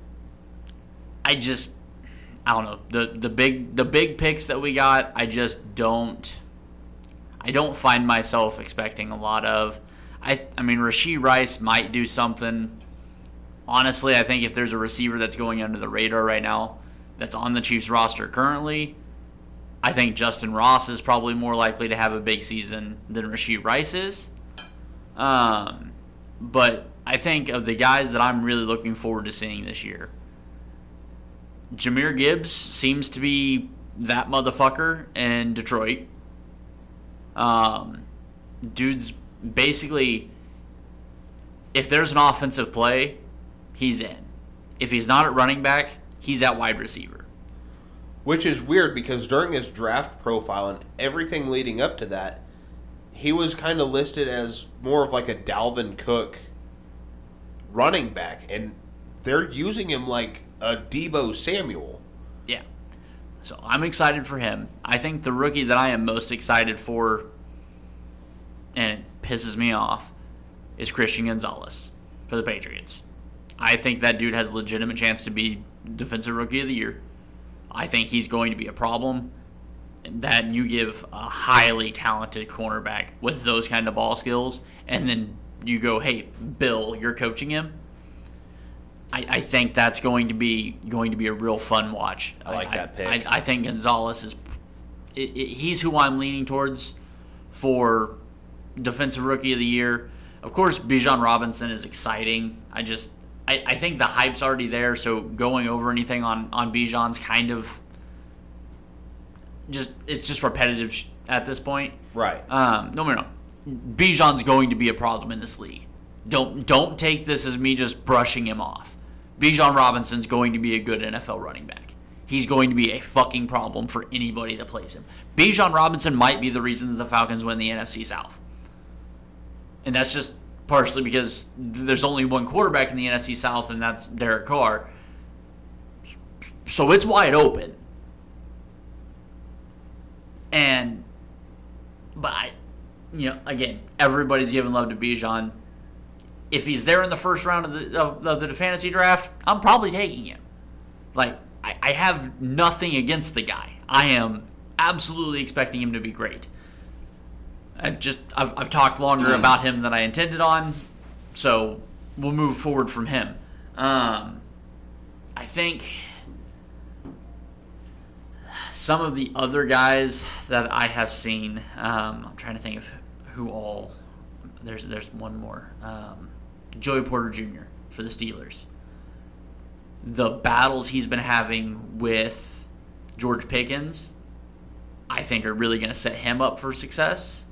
I just I don't know the the big the big picks that we got. I just don't. I don't find myself expecting a lot of. I I mean, Rasheed Rice might do something honestly, I think if there's a receiver that's going under the radar right now that's on the Chiefs roster currently, I think Justyn Ross is probably more likely to have a big season than Rasheed Rice is. Um, but I think of the guys that I'm really looking forward to seeing this year, Jahmyr Gibbs seems to be that motherfucker in Detroit. Um, dude's basically, if there's an offensive play, he's in. If he's not at running back, he's at wide receiver. Which is weird because during his draft profile and everything leading up to that, he was kind of listed as more of like a Dalvin Cook running back, and they're using him like a Deebo Samuel. Yeah. So I'm excited for him. I think the rookie that I am most excited for, and it pisses me off, is Christian Gonzalez for the Patriots. I think that dude has a legitimate chance to be defensive rookie of the year. I think he's going to be a problem. That you give a highly talented cornerback with those kind of ball skills, and then you go, "Hey, Bill, you're coaching him." I, I think that's going to be going to be a real fun watch. I like that pick. I, I think Gonzalez is it, it, he's who I'm leaning towards for defensive rookie of the year. Of course, Bijan Robinson is exciting. I just I, I think the hype's already there, so going over anything on on Bijan's kind of just it's just repetitive at this point. Right. Um, no, no, no. Bijan's going to be a problem in this league. Don't don't take this as me just brushing him off. Bijan Robinson's going to be a good NFL running back. He's going to be a fucking problem for anybody that plays him. Bijan Robinson might be the reason that the Falcons win the NFC South. And that's just partially because there's only one quarterback in the NFC South, and that's Derek Carr. So it's wide open. And, but I, you know, again, everybody's giving love to Bijan. If he's there in the first round of the of, of the fantasy draft, I'm probably taking him. Like, I, I have nothing against the guy. I am absolutely expecting him to be great. I just I've, I've talked longer about him than I intended on, so we'll move forward from him. Um, I think some of the other guys that I have seen, um, I'm trying to think of who all. There's there's one more. Um, Joey Porter Jr. for the Steelers. The battles he's been having with George Pickens, I think, are really going to set him up for success,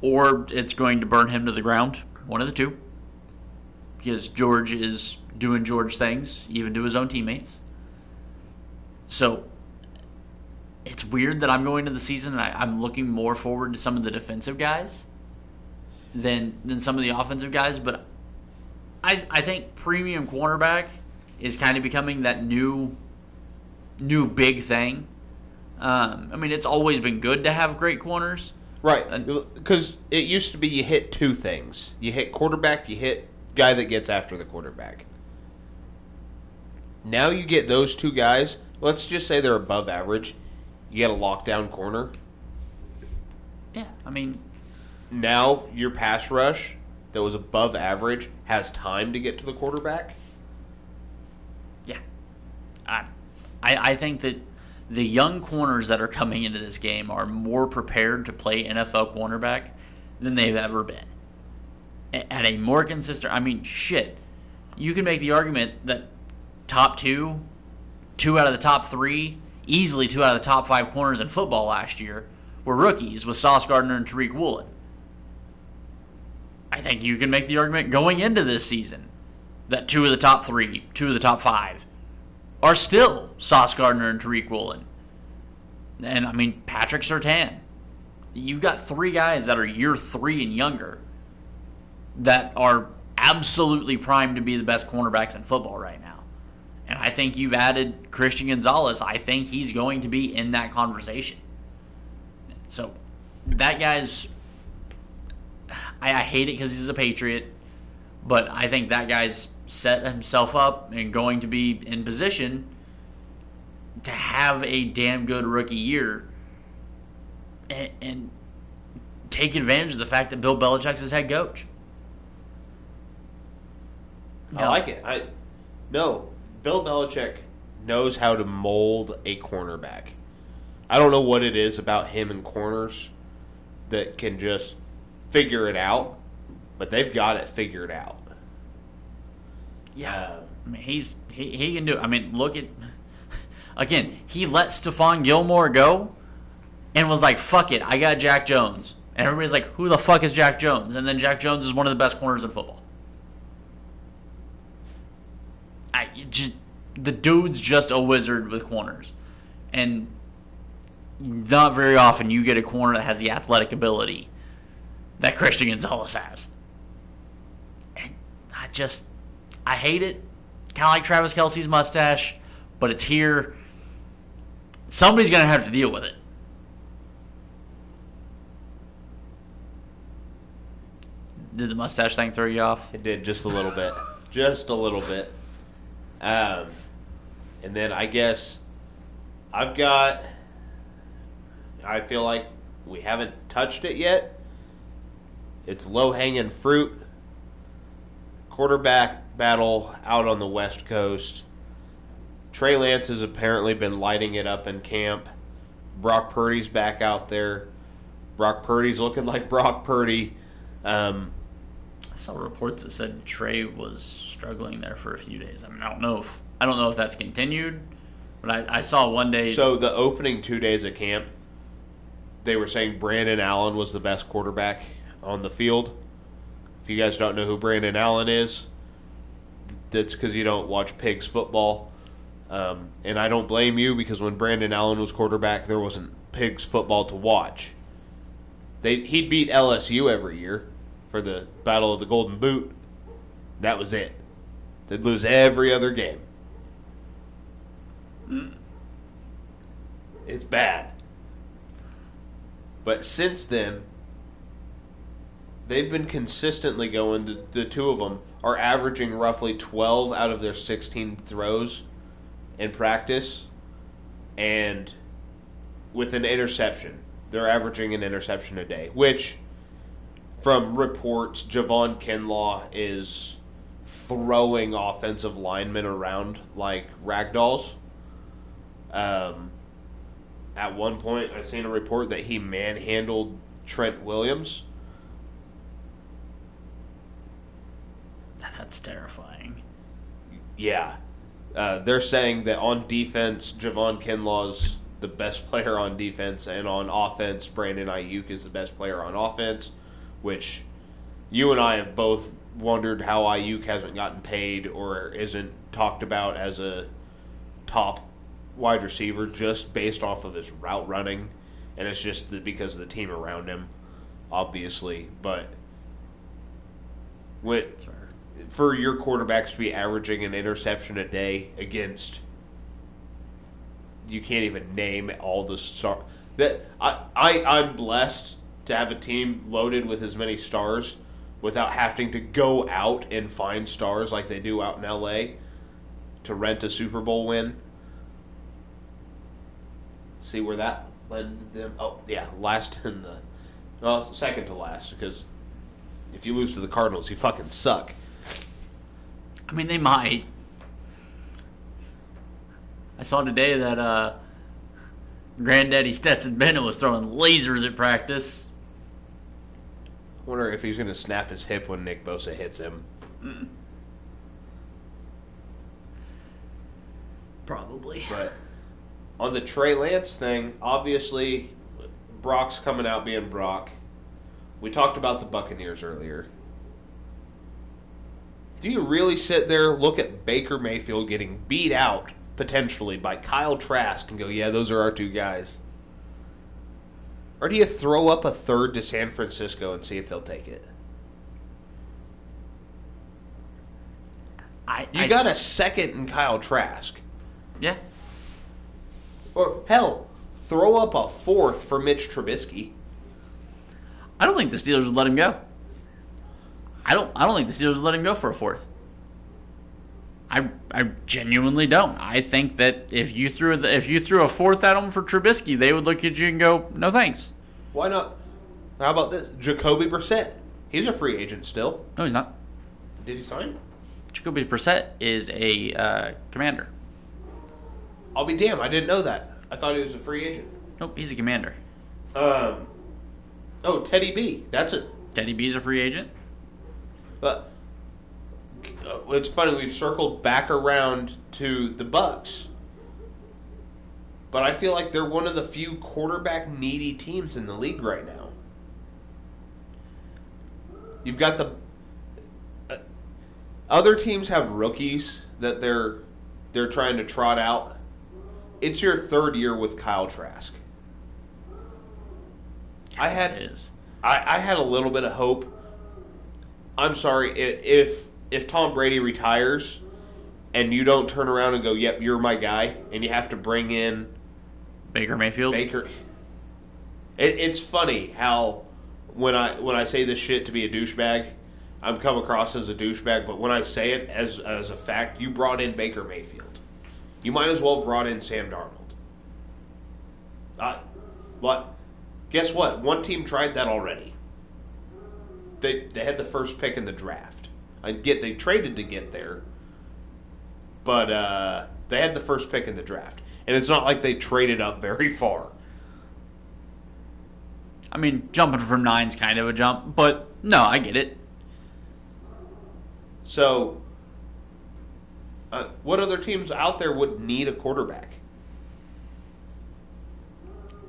or it's going to burn him to the ground. One of the two. Because George is doing George things, even to his own teammates. So it's weird that I'm going to the season and I, am looking more forward to some of the defensive guys than than some of the offensive guys. But I I think premium cornerback is kind of becoming that new new big thing. Um, I mean, it's always been good to have great corners. Right, because it used to be you hit two things: you hit quarterback, you hit guy that gets after the quarterback. Now you get those two guys. Let's just say they're above average. You get a lockdown corner. Yeah, I mean, now your pass rush that was above average has time to get to the quarterback. Yeah, I, I, think that the young corners that are coming into this game are more prepared to play NFL cornerback than they've ever been. At a more consistent, I mean, shit, you can make the argument that top two, two out of the top three, easily two out of the top five corners in football last year were rookies with Sauce Gardner and Tariq Woolen. I think you can make the argument going into this season that two of the top three, two of the top five, are still Sauce Gardner and Tariq Woolen. And I mean, Patrick Surtain. You've got three guys that are year three and younger that are absolutely primed to be the best cornerbacks in football right now. And I think you've added Christian Gonzalez. I think he's going to be in that conversation. So that guy's. I, I hate it because he's a Patriot, but I think that guy's set himself up and going to be in position to have a damn good rookie year and, and take advantage of the fact that Bill Belichick's his head coach. I like it. I no, Bill Belichick knows how to mold a cornerback. I don't know what it is about him and corners that can just figure it out, but they've got it figured out. Yeah, uh, I mean he's he, he can do. It. I mean, look at (laughs) again. He let Stephon Gilmore go, and was like, "Fuck it, I got Jack Jones." And everybody's like, "Who the fuck is Jack Jones?" And then Jack Jones is one of the best corners in football. I just the dude's just a wizard with corners, and not very often you get a corner that has the athletic ability that Christian Gonzalez has. And I just I hate it. Kind of like Travis Kelce's mustache, but it's here. Somebody's gonna have to deal with it. Did the mustache thing throw you off? It did just a little bit. (laughs) just a little bit. Um, and then I guess I've got. I feel like we haven't touched it yet. It's low hanging fruit. Quarterback battle out on the West Coast. Trey Lance has apparently been lighting it up in camp. Brock Purdy's back out there. Brock Purdy's looking (laughs) like Brock Purdy. Um, I saw reports that said Trey was struggling there for a few days. I mean, I don't know if I don't know if that's continued, but I, I saw one day. So the opening two days of camp, they were saying Brandon Allen was the best quarterback on the field. If you guys don't know who Brandon Allen is, that's because you don't watch Pigs football. Um, and I don't blame you because when Brandon Allen was quarterback, there wasn't Pigs football to watch. They he'd beat LSU every year for the Battle of the Golden Boot, that was it. They'd lose every other game. It's bad. But since then, they've been consistently going. To, the two of them are averaging roughly 12 out of their 16 throws in practice, and with an interception. They're averaging an interception a day, which from reports, Javon Kinlaw is throwing offensive linemen around like ragdolls. Um, at one point I seen a report that he manhandled Trent Williams. That's terrifying. Yeah. Uh, they're saying that on defense, Javon Kinlaw's the best player on defense, and on offense, Brandon Aiyuk is the best player on offense, which you and I have both wondered how Aiyuk hasn't gotten paid or isn't talked about as a top wide receiver just based off of his route running, and it's just because of the team around him, obviously. But fair. For your quarterbacks to be averaging an interception a day against you can't even name all the star that I, I I'm blessed to have a team loaded with as many stars without having to go out and find stars like they do out in LA to rent a Super Bowl win. See where that led them? Oh yeah, last in the well, second to last because if you lose to the Cardinals, you fucking suck. I mean, they might. I saw today that uh, Granddaddy Stetson Bennett was throwing lasers at practice. I wonder if he's going to snap his hip when Nick Bosa hits him. Probably. But on the Trey Lance thing, obviously, Brock's coming out being Brock. We talked about the Buccaneers earlier. Do you really sit there, look at Baker Mayfield getting beat out potentially by Kyle Trask and go, yeah, those are our two guys? Or do you throw up a third to San Francisco and see if they'll take it? I, You I- got a second in Kyle Trask. yeah. Or hell, throw up a fourth for Mitch Trubisky. I don't think the Steelers would let him go. I don't. I don't think the Steelers would let him go for a fourth. I I genuinely don't. I think that if you threw the, if you threw a fourth at him for Trubisky, they would look at you and go, "No thanks." Why not? How about this? Jacoby Brissett. He's a free agent still. No, he's not. Did he sign? Jacoby Brissett is a uh, commander. I'll be damned. I didn't know that. I thought he was a free agent. Nope, he's a commander. Um. Oh, Teddy B. That's it. Teddy B's a free agent. But uh, it's funny. We've circled back around to the Bucs. But I feel like they're one of the few quarterback needy teams in the league right now. You've got the uh, other teams have rookies that they're they're trying to trot out. It's your third year with Kyle Trask. I had. I, I had a little bit of hope. I'm sorry if if Tom Brady retires and you don't turn around and go, "Yep, you're my guy," and you have to bring in Baker Mayfield. Baker. It, it's funny how when I when I say this shit to be a douchebag, I'm come across as a douchebag. But when I say it as as a fact, you brought in Baker Mayfield. You might as well have brought in Sam Darnold. Uh, but guess what? One team tried that already. They they had the first pick in the draft. I get they traded to get there, but uh, they had the first pick in the draft, and it's not like they traded up very far. I mean, jumping from nine's kind of a jump, but no, I get it. So, uh, what other teams out there would need a quarterback?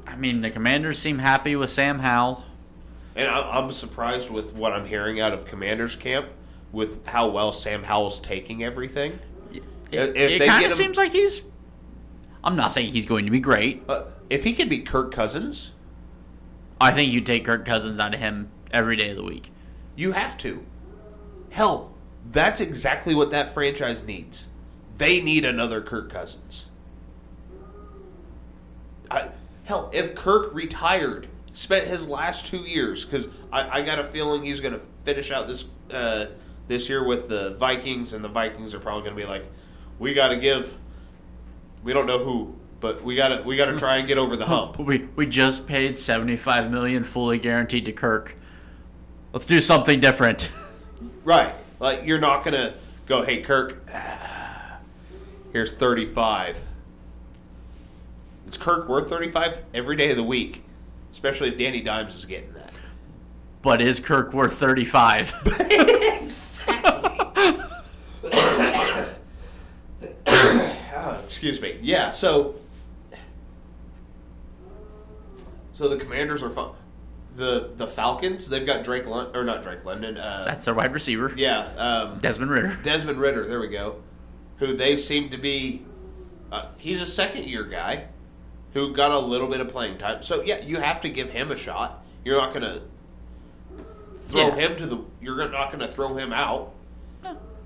I mean, the Commanders seem happy with Sam Howell. And I- I'm surprised with what I'm hearing out of Commanders camp with how well Sam Howell's taking everything. It, it kind of seems like he's. I'm not saying he's going to be great. Uh, if he could be Kirk Cousins, I think you take Kirk Cousins out of him every day of the week. you have to. Hell, that's exactly what that franchise needs. They need another Kirk Cousins. I, hell, if Kirk retired, spent his last two years, because I, I got a feeling he's going to finish out this uh, this year with the Vikings, and the Vikings are probably going to be like, we got to give. We don't know who, but we got to we got to try and get over the hump. (laughs) We we just paid 75 million fully guaranteed to Kirk. Let's do something different. (laughs) Right. Like you're not gonna go, hey Kirk, (sighs) here's thirty five. It's Kirk worth 35 every day of the week, especially if Danny Dimes is getting that. But is Kirk worth 35? (laughs) Oh, (coughs) excuse me. Yeah, so so the Commanders are fun. The the Falcons, they've got Drake London or not Drake London. Uh, That's their wide receiver. yeah, um, Desmond Ridder. Desmond Ridder. There we go. Who they seem to be. Uh, he's a second year guy who got a little bit of playing time. So yeah, you have to give him a shot. You're not gonna throw Yeah. him to the. You're not gonna throw him out.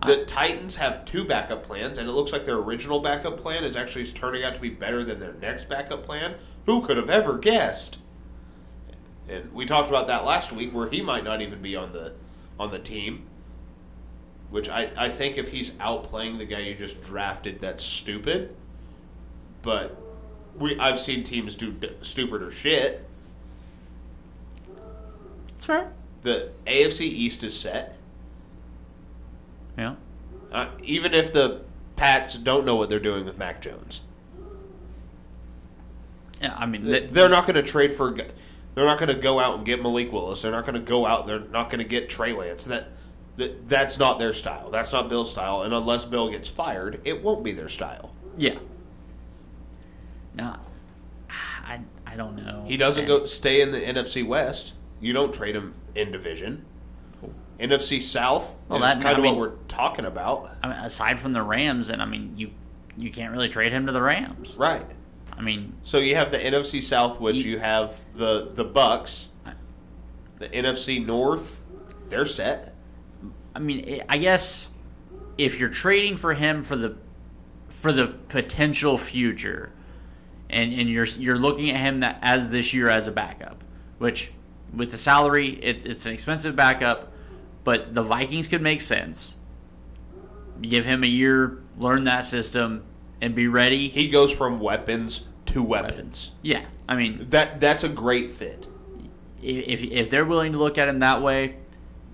The Titans have two backup plans, and it looks like their original backup plan is actually turning out to be better than their next backup plan. Who could have ever guessed? And we talked about that last week, where he might not even be on the on the team. Which I, I think if he's outplaying the guy you just drafted, that's stupid. But we I've seen teams do d- stupider shit. That's fair. The AFC East is set. Yeah. Uh, even if the Pats don't know what they're doing with Mac Jones, Yeah, I mean, Th- th- they're not going to trade for. They're not going to go out and get Malik Willis. They're not going to go out. They're not going to get Trey Lance. That, that that's not their style. That's not Bill's style. And unless Bill gets fired, it won't be their style. yeah. No, I, I don't know. He doesn't And- go stay in the NFC West. You don't trade him in division. NFC South Well, is that- kind I of mean- what we're talking about, I mean, aside from the Rams, and I mean, you you can't really trade him to the Rams. right? I mean, So you have the NFC South, which You- you have the the Bucs, the NFC North. They're set. I mean, eh, I guess if you're trading for him for the for the potential future, and and you're you're looking at him that as this year as a backup, which with the salary, it's it's an expensive backup, but the Vikings could make sense. Give him a year, learn that system, and be ready. He goes from weapons to weapons. Yeah, I mean, That that's a great fit. if if they're willing to look at him that way,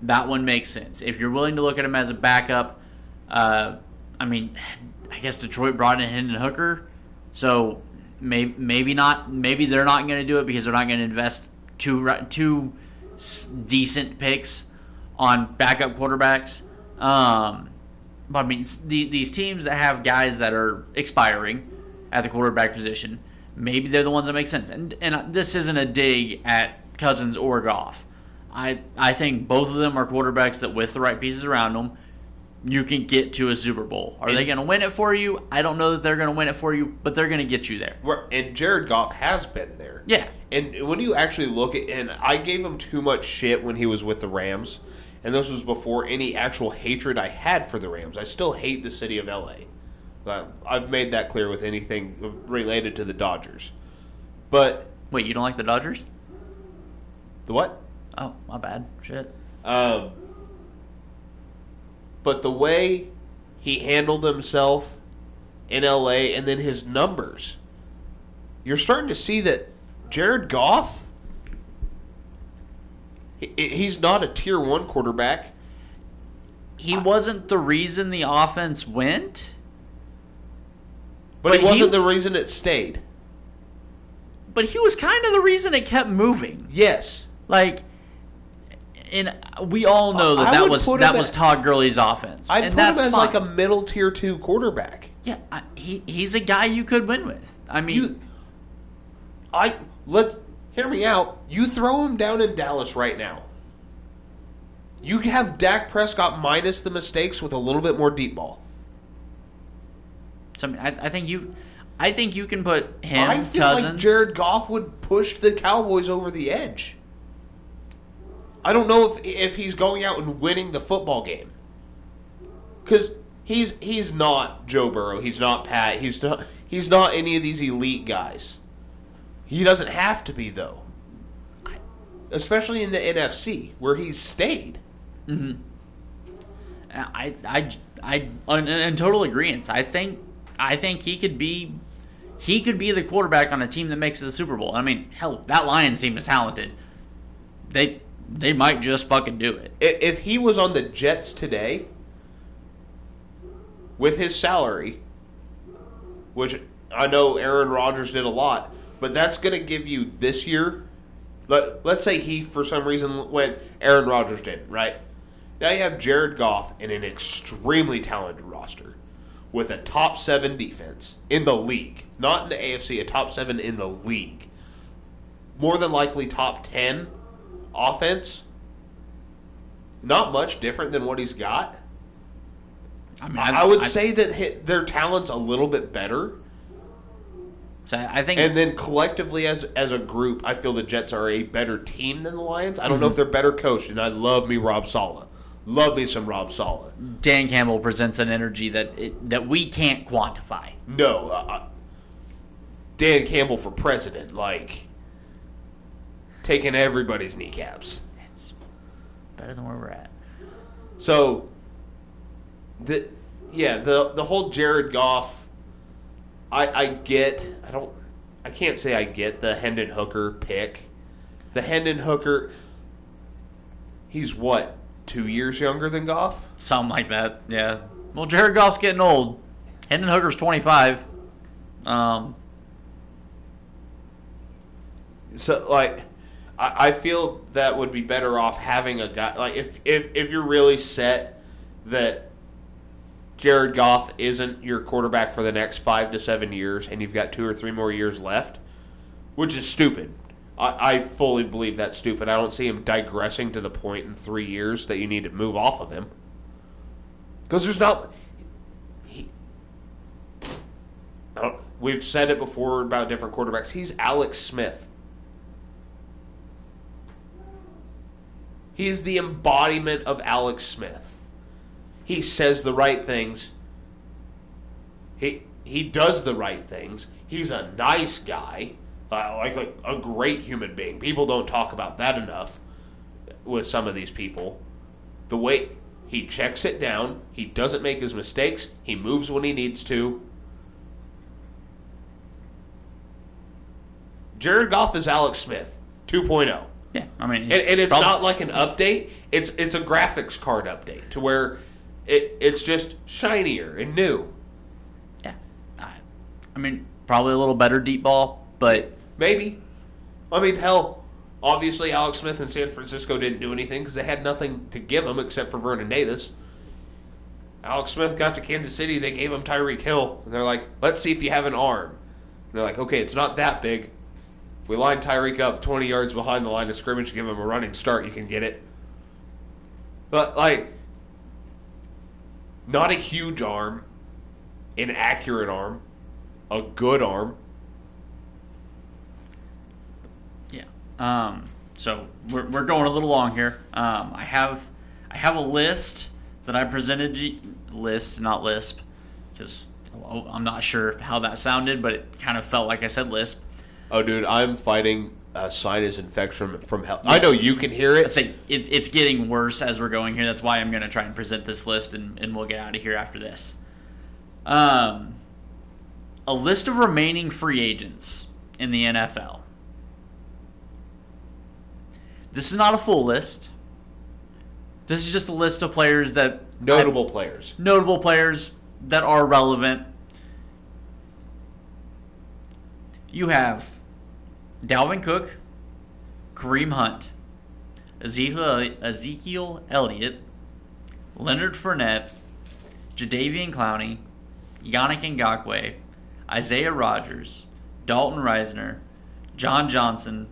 that one makes sense. If you're willing to look at him as a backup, uh, I mean, (sighs) I guess Detroit brought in Hendon Hooker, so maybe maybe not. Maybe they're not going to do it because they're not going to invest two two decent picks on backup quarterbacks. Um, but I mean, the, these teams that have guys that are expiring at the quarterback position, maybe they're the ones that make sense. And and this isn't a dig at Cousins or Goff. I I think both of them are quarterbacks that, with the right pieces around them, you can get to a Super Bowl. Are they going to win it for you? I don't know that they're going to win it for you, but they're going to get you there. And Jared Goff has been there. Yeah. And when you actually look at, and I gave him too much shit when he was with the Rams, and this was before any actual hatred I had for the Rams. I still hate the city of LA. I've made that clear with anything related to the Dodgers. But Wait, you don't like the Dodgers? the what? Oh, my bad. Shit. Um, but the way he handled himself in LA and then his numbers, you're starting to see that Jared Goff, he's not a tier one quarterback. He wasn't the reason the offense went, But, But he wasn't he- the reason it stayed. but he was kind of the reason it kept moving. Yes. Like, and we all know that I that was that was at- Todd Gurley's offense, I'd and put that's him as fine. like a middle tier two quarterback. yeah. I, he he's a guy you could win with. I mean, You, I let hear me out. You throw him down in Dallas right now. You have Dak Prescott minus the mistakes with a little bit more deep ball. so, I, mean, I, I think you, I think you can put him, I feel Cousins. like Jared Goff would push the Cowboys over the edge. I don't know if if he's going out and winning the football game. Cuz he's he's not Joe Burrow, he's not Pat, he's not he's not any of these elite guys. He doesn't have to be though. Especially in the NFC where he's stayed. Mm-hmm. I, I, I, in, in total agreement. I think, I think he could be, he could be the quarterback on a team that makes it the Super Bowl. I mean, hell, that Lions team is talented. They, they might just fucking do it. If he was on the Jets today with his salary, which I know Aaron Rodgers did a lot, but that's going to give you this year. Let, let's say he, for some reason, went Aaron Rodgers did, right? Now you have Jared Goff in an extremely talented roster with a top seven defense in the league. Not in the AFC, a top seven in the league. More than likely top 10 offense. Not much different than what he's got. I mean, I, would say that their talent's a little bit better. So I think, And then collectively, as as a group, I feel the Jets are a better team than the Lions. I don't know if they're better coached, and I love me Rob Saleh. Love me some Rob Saleh. Dan Campbell presents an energy that it, that we can't quantify. No, uh, uh, Dan Campbell for president, like taking everybody's kneecaps. It's better than where we're at. So, the yeah the the whole Jared Goff. I I get I don't I can't say I get the Hendon Hooker pick. The Hendon Hooker. He's what two years younger than Goff. Something like that. Yeah. Well, Jared Goff's getting old. Hendon Hooker's 25. Um, So like, I, I feel that would be better off having a guy like if if if you're really set that Jared Goff isn't your quarterback for the next five to seven years, and you've got two or three more years left, which is stupid. I, I fully believe that's stupid. I don't see him digressing to the point in three years that you need to move off of him. Because there's not. He, we've said it before about different quarterbacks. He's Alex Smith. He's the embodiment of Alex Smith. He says the right things. He he does the right things. He's a nice guy, uh, like a, a great human being. People don't talk about that enough with some of these people. The way he checks it down, he doesn't make his mistakes, he moves when he needs to. Jared Goff is Alex Smith oh. 2.0. yeah, I mean, And, and it's not like an update. It's it's a graphics card update to where it it's just shinier and new. Yeah. I, I mean, probably a little better deep ball, but Maybe. I mean, hell, obviously Alex Smith in San Francisco didn't do anything because they had nothing to give him except for Vernon Davis. Alex Smith got to Kansas City. They gave him Tyreek Hill, and they're like, "Let's see if you have an arm." And they're like, "Okay, it's not that big. If we line Tyreek up 20 yards behind the line of scrimmage, give him a running start, you can get it." But like, not a huge arm, an accurate arm, a good arm. Yeah. Um, so we're, we're going a little long here. Um, I have I have a list that I presented you list, not Lisp, because I'm not sure how that sounded, but it kind of felt like I said Lisp. Oh, dude, I'm fighting a sinus infection from hell. I know you can hear it. say it's it's getting worse as we're going here. That's why I'm going to try and present this list, and, and we'll get out of here after this. Um, a list of remaining free agents in the NFL. This is not a full list. This is just a list of players that Notable players. notable players that are relevant. You have Dalvin Cook, Kareem Hunt, Ezekiel, Elliott, Leonard Fournette, Jadeveon Clowney, Yannick Ngakoue, Isaiah Rodgers, Dalton Risner, John Johnson,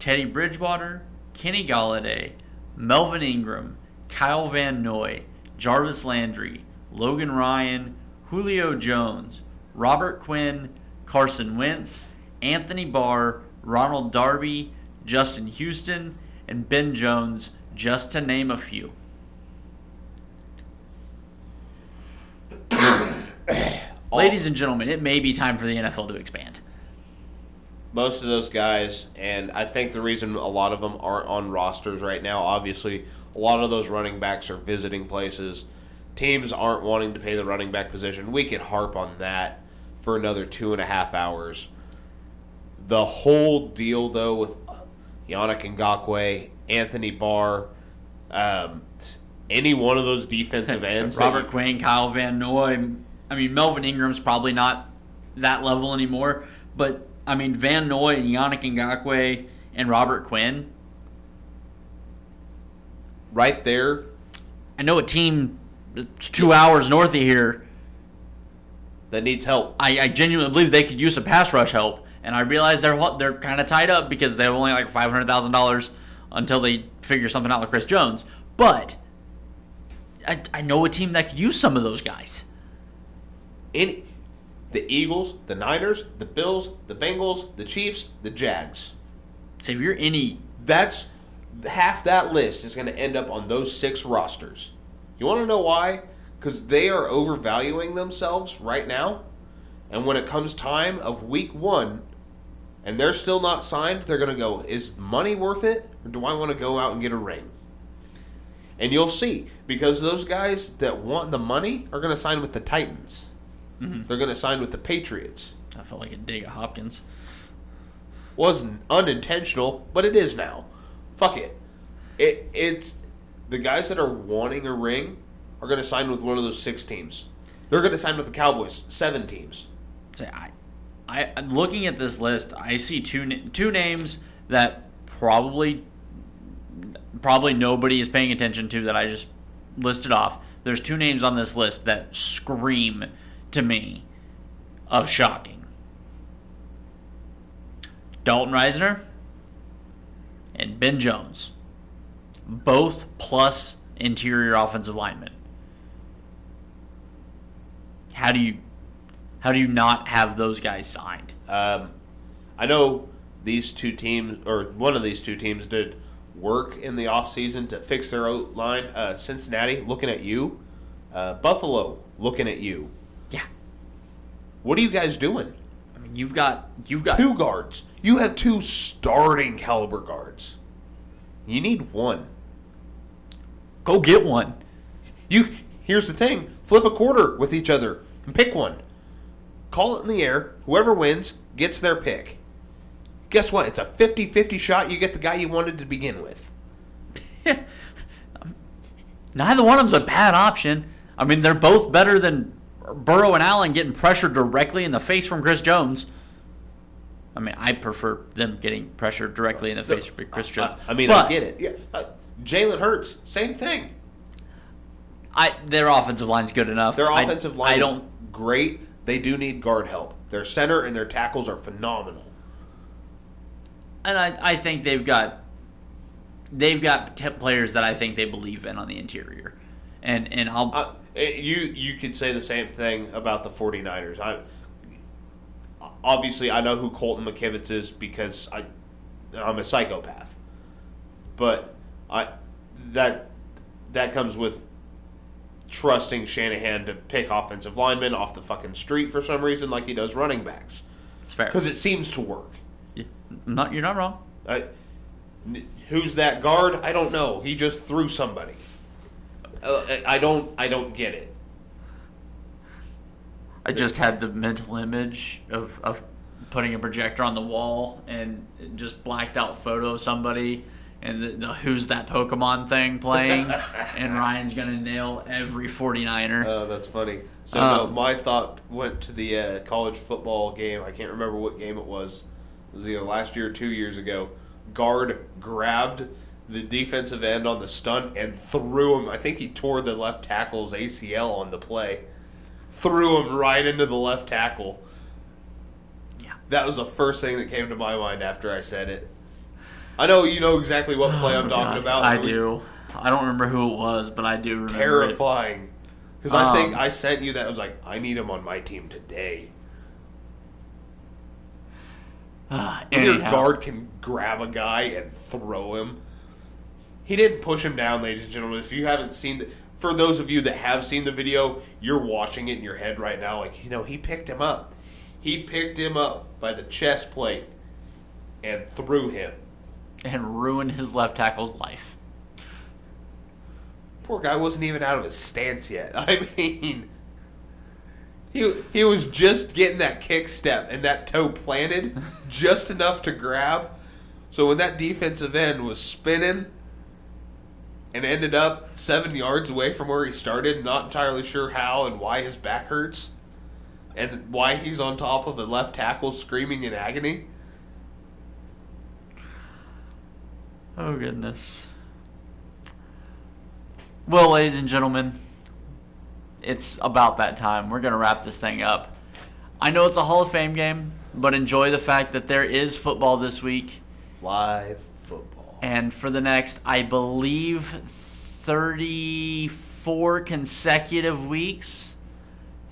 Teddy Bridgewater, Kenny Golladay, Melvin Ingram, Kyle Van Noy, Jarvis Landry, Logan Ryan, Julio Jones, Robert Quinn, Carson Wentz, Anthony Barr, Ronald Darby, Justin Houston, and Ben Jones, just to name a few. (coughs) Ladies and gentlemen, it may be time for the NFL to expand. Most of those guys, and I think the reason a lot of them aren't on rosters right now, obviously, a lot of those running backs are visiting places. Teams aren't wanting to pay the running back position. We could harp on that for another two and a half hours. The whole deal, though, with Yannick Ngakoue, Anthony Barr, um, any one of those defensive (laughs) ends, Robert Quinn, Kyle Van Noy. I mean, Melvin Ingram's probably not that level anymore. But I mean, Van Noy and Yannick Ngakoue and Robert Quinn. Right there, I know a team that's two hours north of here. that needs help. I, I genuinely believe they could use some pass rush help, and I realize they're they're kind of tied up because they have only like five hundred thousand dollars until they figure something out with Chris Jones. But I, I know a team that could use some of those guys. Any, the Eagles, the Niners, the Bills, the Bengals, the Chiefs, the Jags. So if you're any That's half that list is going to end up on those six rosters. You want to know why? Because they are overvaluing themselves right now. And when it comes time of week one, and they're still not signed, they're going to go, is money worth it? Or do I want to go out and get a ring? And you'll see, because those guys that want the money are going to sign with the Titans. Mm-hmm. They're going to sign with the Patriots. I felt like a dig at Hopkins. wasn't unintentional, but it is now. Fuck it. It it's the guys that are wanting a ring are going to sign with one of those six teams. They're going to sign with the Cowboys, seven teams. Say I, I looking at this list, I see two two names that probably probably nobody is paying attention to that I just listed off. There's two names on this list that scream to me of shocking. Dalton Risner and Ben Jones. Both plus interior offensive linemen. How do you how do you not have those guys signed? Um, I know these two teams, or one of these two teams, did work in the offseason to fix their line. Uh, Cincinnati, looking at you. Uh, Buffalo, looking at you. Yeah. What are you guys doing? I mean, you've got you've got Two guards. You have two starting caliber guards. You need one. go get one. You here's the thing: flip a quarter with each other and pick one. Call it in the air. Whoever wins gets their pick. Guess what? It's a 50-50 shot. You get the guy you wanted to begin with. (laughs) Neither one of them's a bad option. I mean, they're both better than Burrow and Allen getting pressured directly in the face from Chris Jones. I mean, I prefer them getting pressured directly in the face from Chris Jones. I, I mean, But I get it. Yeah, uh, Jalen Hurts, same thing. I their offensive line's good enough. Their offensive line I is don't. great. They do need guard help. Their center and their tackles are phenomenal. And I, I think they've got they've got players that I think they believe in on the interior. And and I'll Uh, you you could say the same thing about the 49ers. I obviously I know who Colton McKivitz is because I I'm a psychopath. But I that that comes with trusting Shanahan to pick offensive linemen off the fucking street for some reason like he does running backs it's fair. because it seems to work. Yeah, not you're not wrong. I, who's that guard? I don't know. He just threw somebody. Uh, I I don't I don't get it. I just had the mental image of, of putting a projector on the wall and just blacked out photo of somebody and the, the who's that Pokemon thing playing (laughs) and Ryan's gonna nail every 49er. Oh, that's funny. So no, Um, my thought went to the uh, college football game. I can't remember what game it was. It was either last year or two years ago. Guard grabbed the defensive end on the stunt and threw him. I think he tore the left tackle's ACL on the play. Threw him right into the left tackle. yeah. That was the first thing that came to my mind after I said it. I know you know exactly what play I'm Oh, talking God, about. I do. I don't remember who it was, but I do remember terrifying. Because I think Um, I sent you that. I was like, I need him on my team today. (sighs) Ah, Your guard can grab a guy and throw him. He didn't push him down, ladies and gentlemen. If you haven't seen, the, for those of you that have seen the video, you're watching it in your head right now. Like, you know, he picked him up. He picked him up by the chest plate and threw him. And ruin his left tackle's life. Poor guy wasn't even out of his stance yet. (laughs) I mean, he he was just getting that kick step and that toe planted (laughs) just enough to grab. So when that defensive end was spinning and ended up seven yards away from where he started, not entirely sure how and why his back hurts. and why he's on top of a left tackle screaming in agony? Oh, goodness. Well, ladies and gentlemen, it's about that time. We're going to wrap this thing up. I know it's a Hall of Fame game, but enjoy the fact that there is football this week. Live football. And for the next, I believe, 34 consecutive weeks,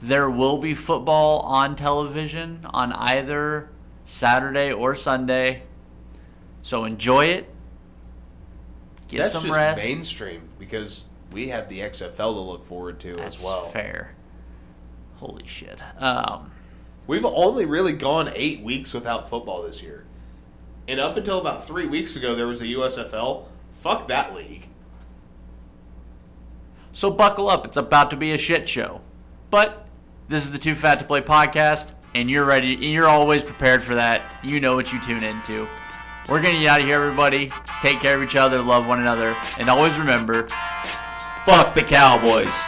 there will be football on television on either Saturday or Sunday. So enjoy it. Get That's some just rest. mainstream because we have the XFL to look forward to That's as well. fair. Holy shit. Um, We've only really gone eight weeks without football this year. And up until about three weeks ago, there was a USFL. Fuck that league. so buckle up. It's about to be a shit show. But this is the Too Fat to Play podcast, and you're ready. You're always prepared for that. You know what you tune into. We're going to get out of here, everybody. Take care of each other, love one another, and always remember fuck the Cowboys.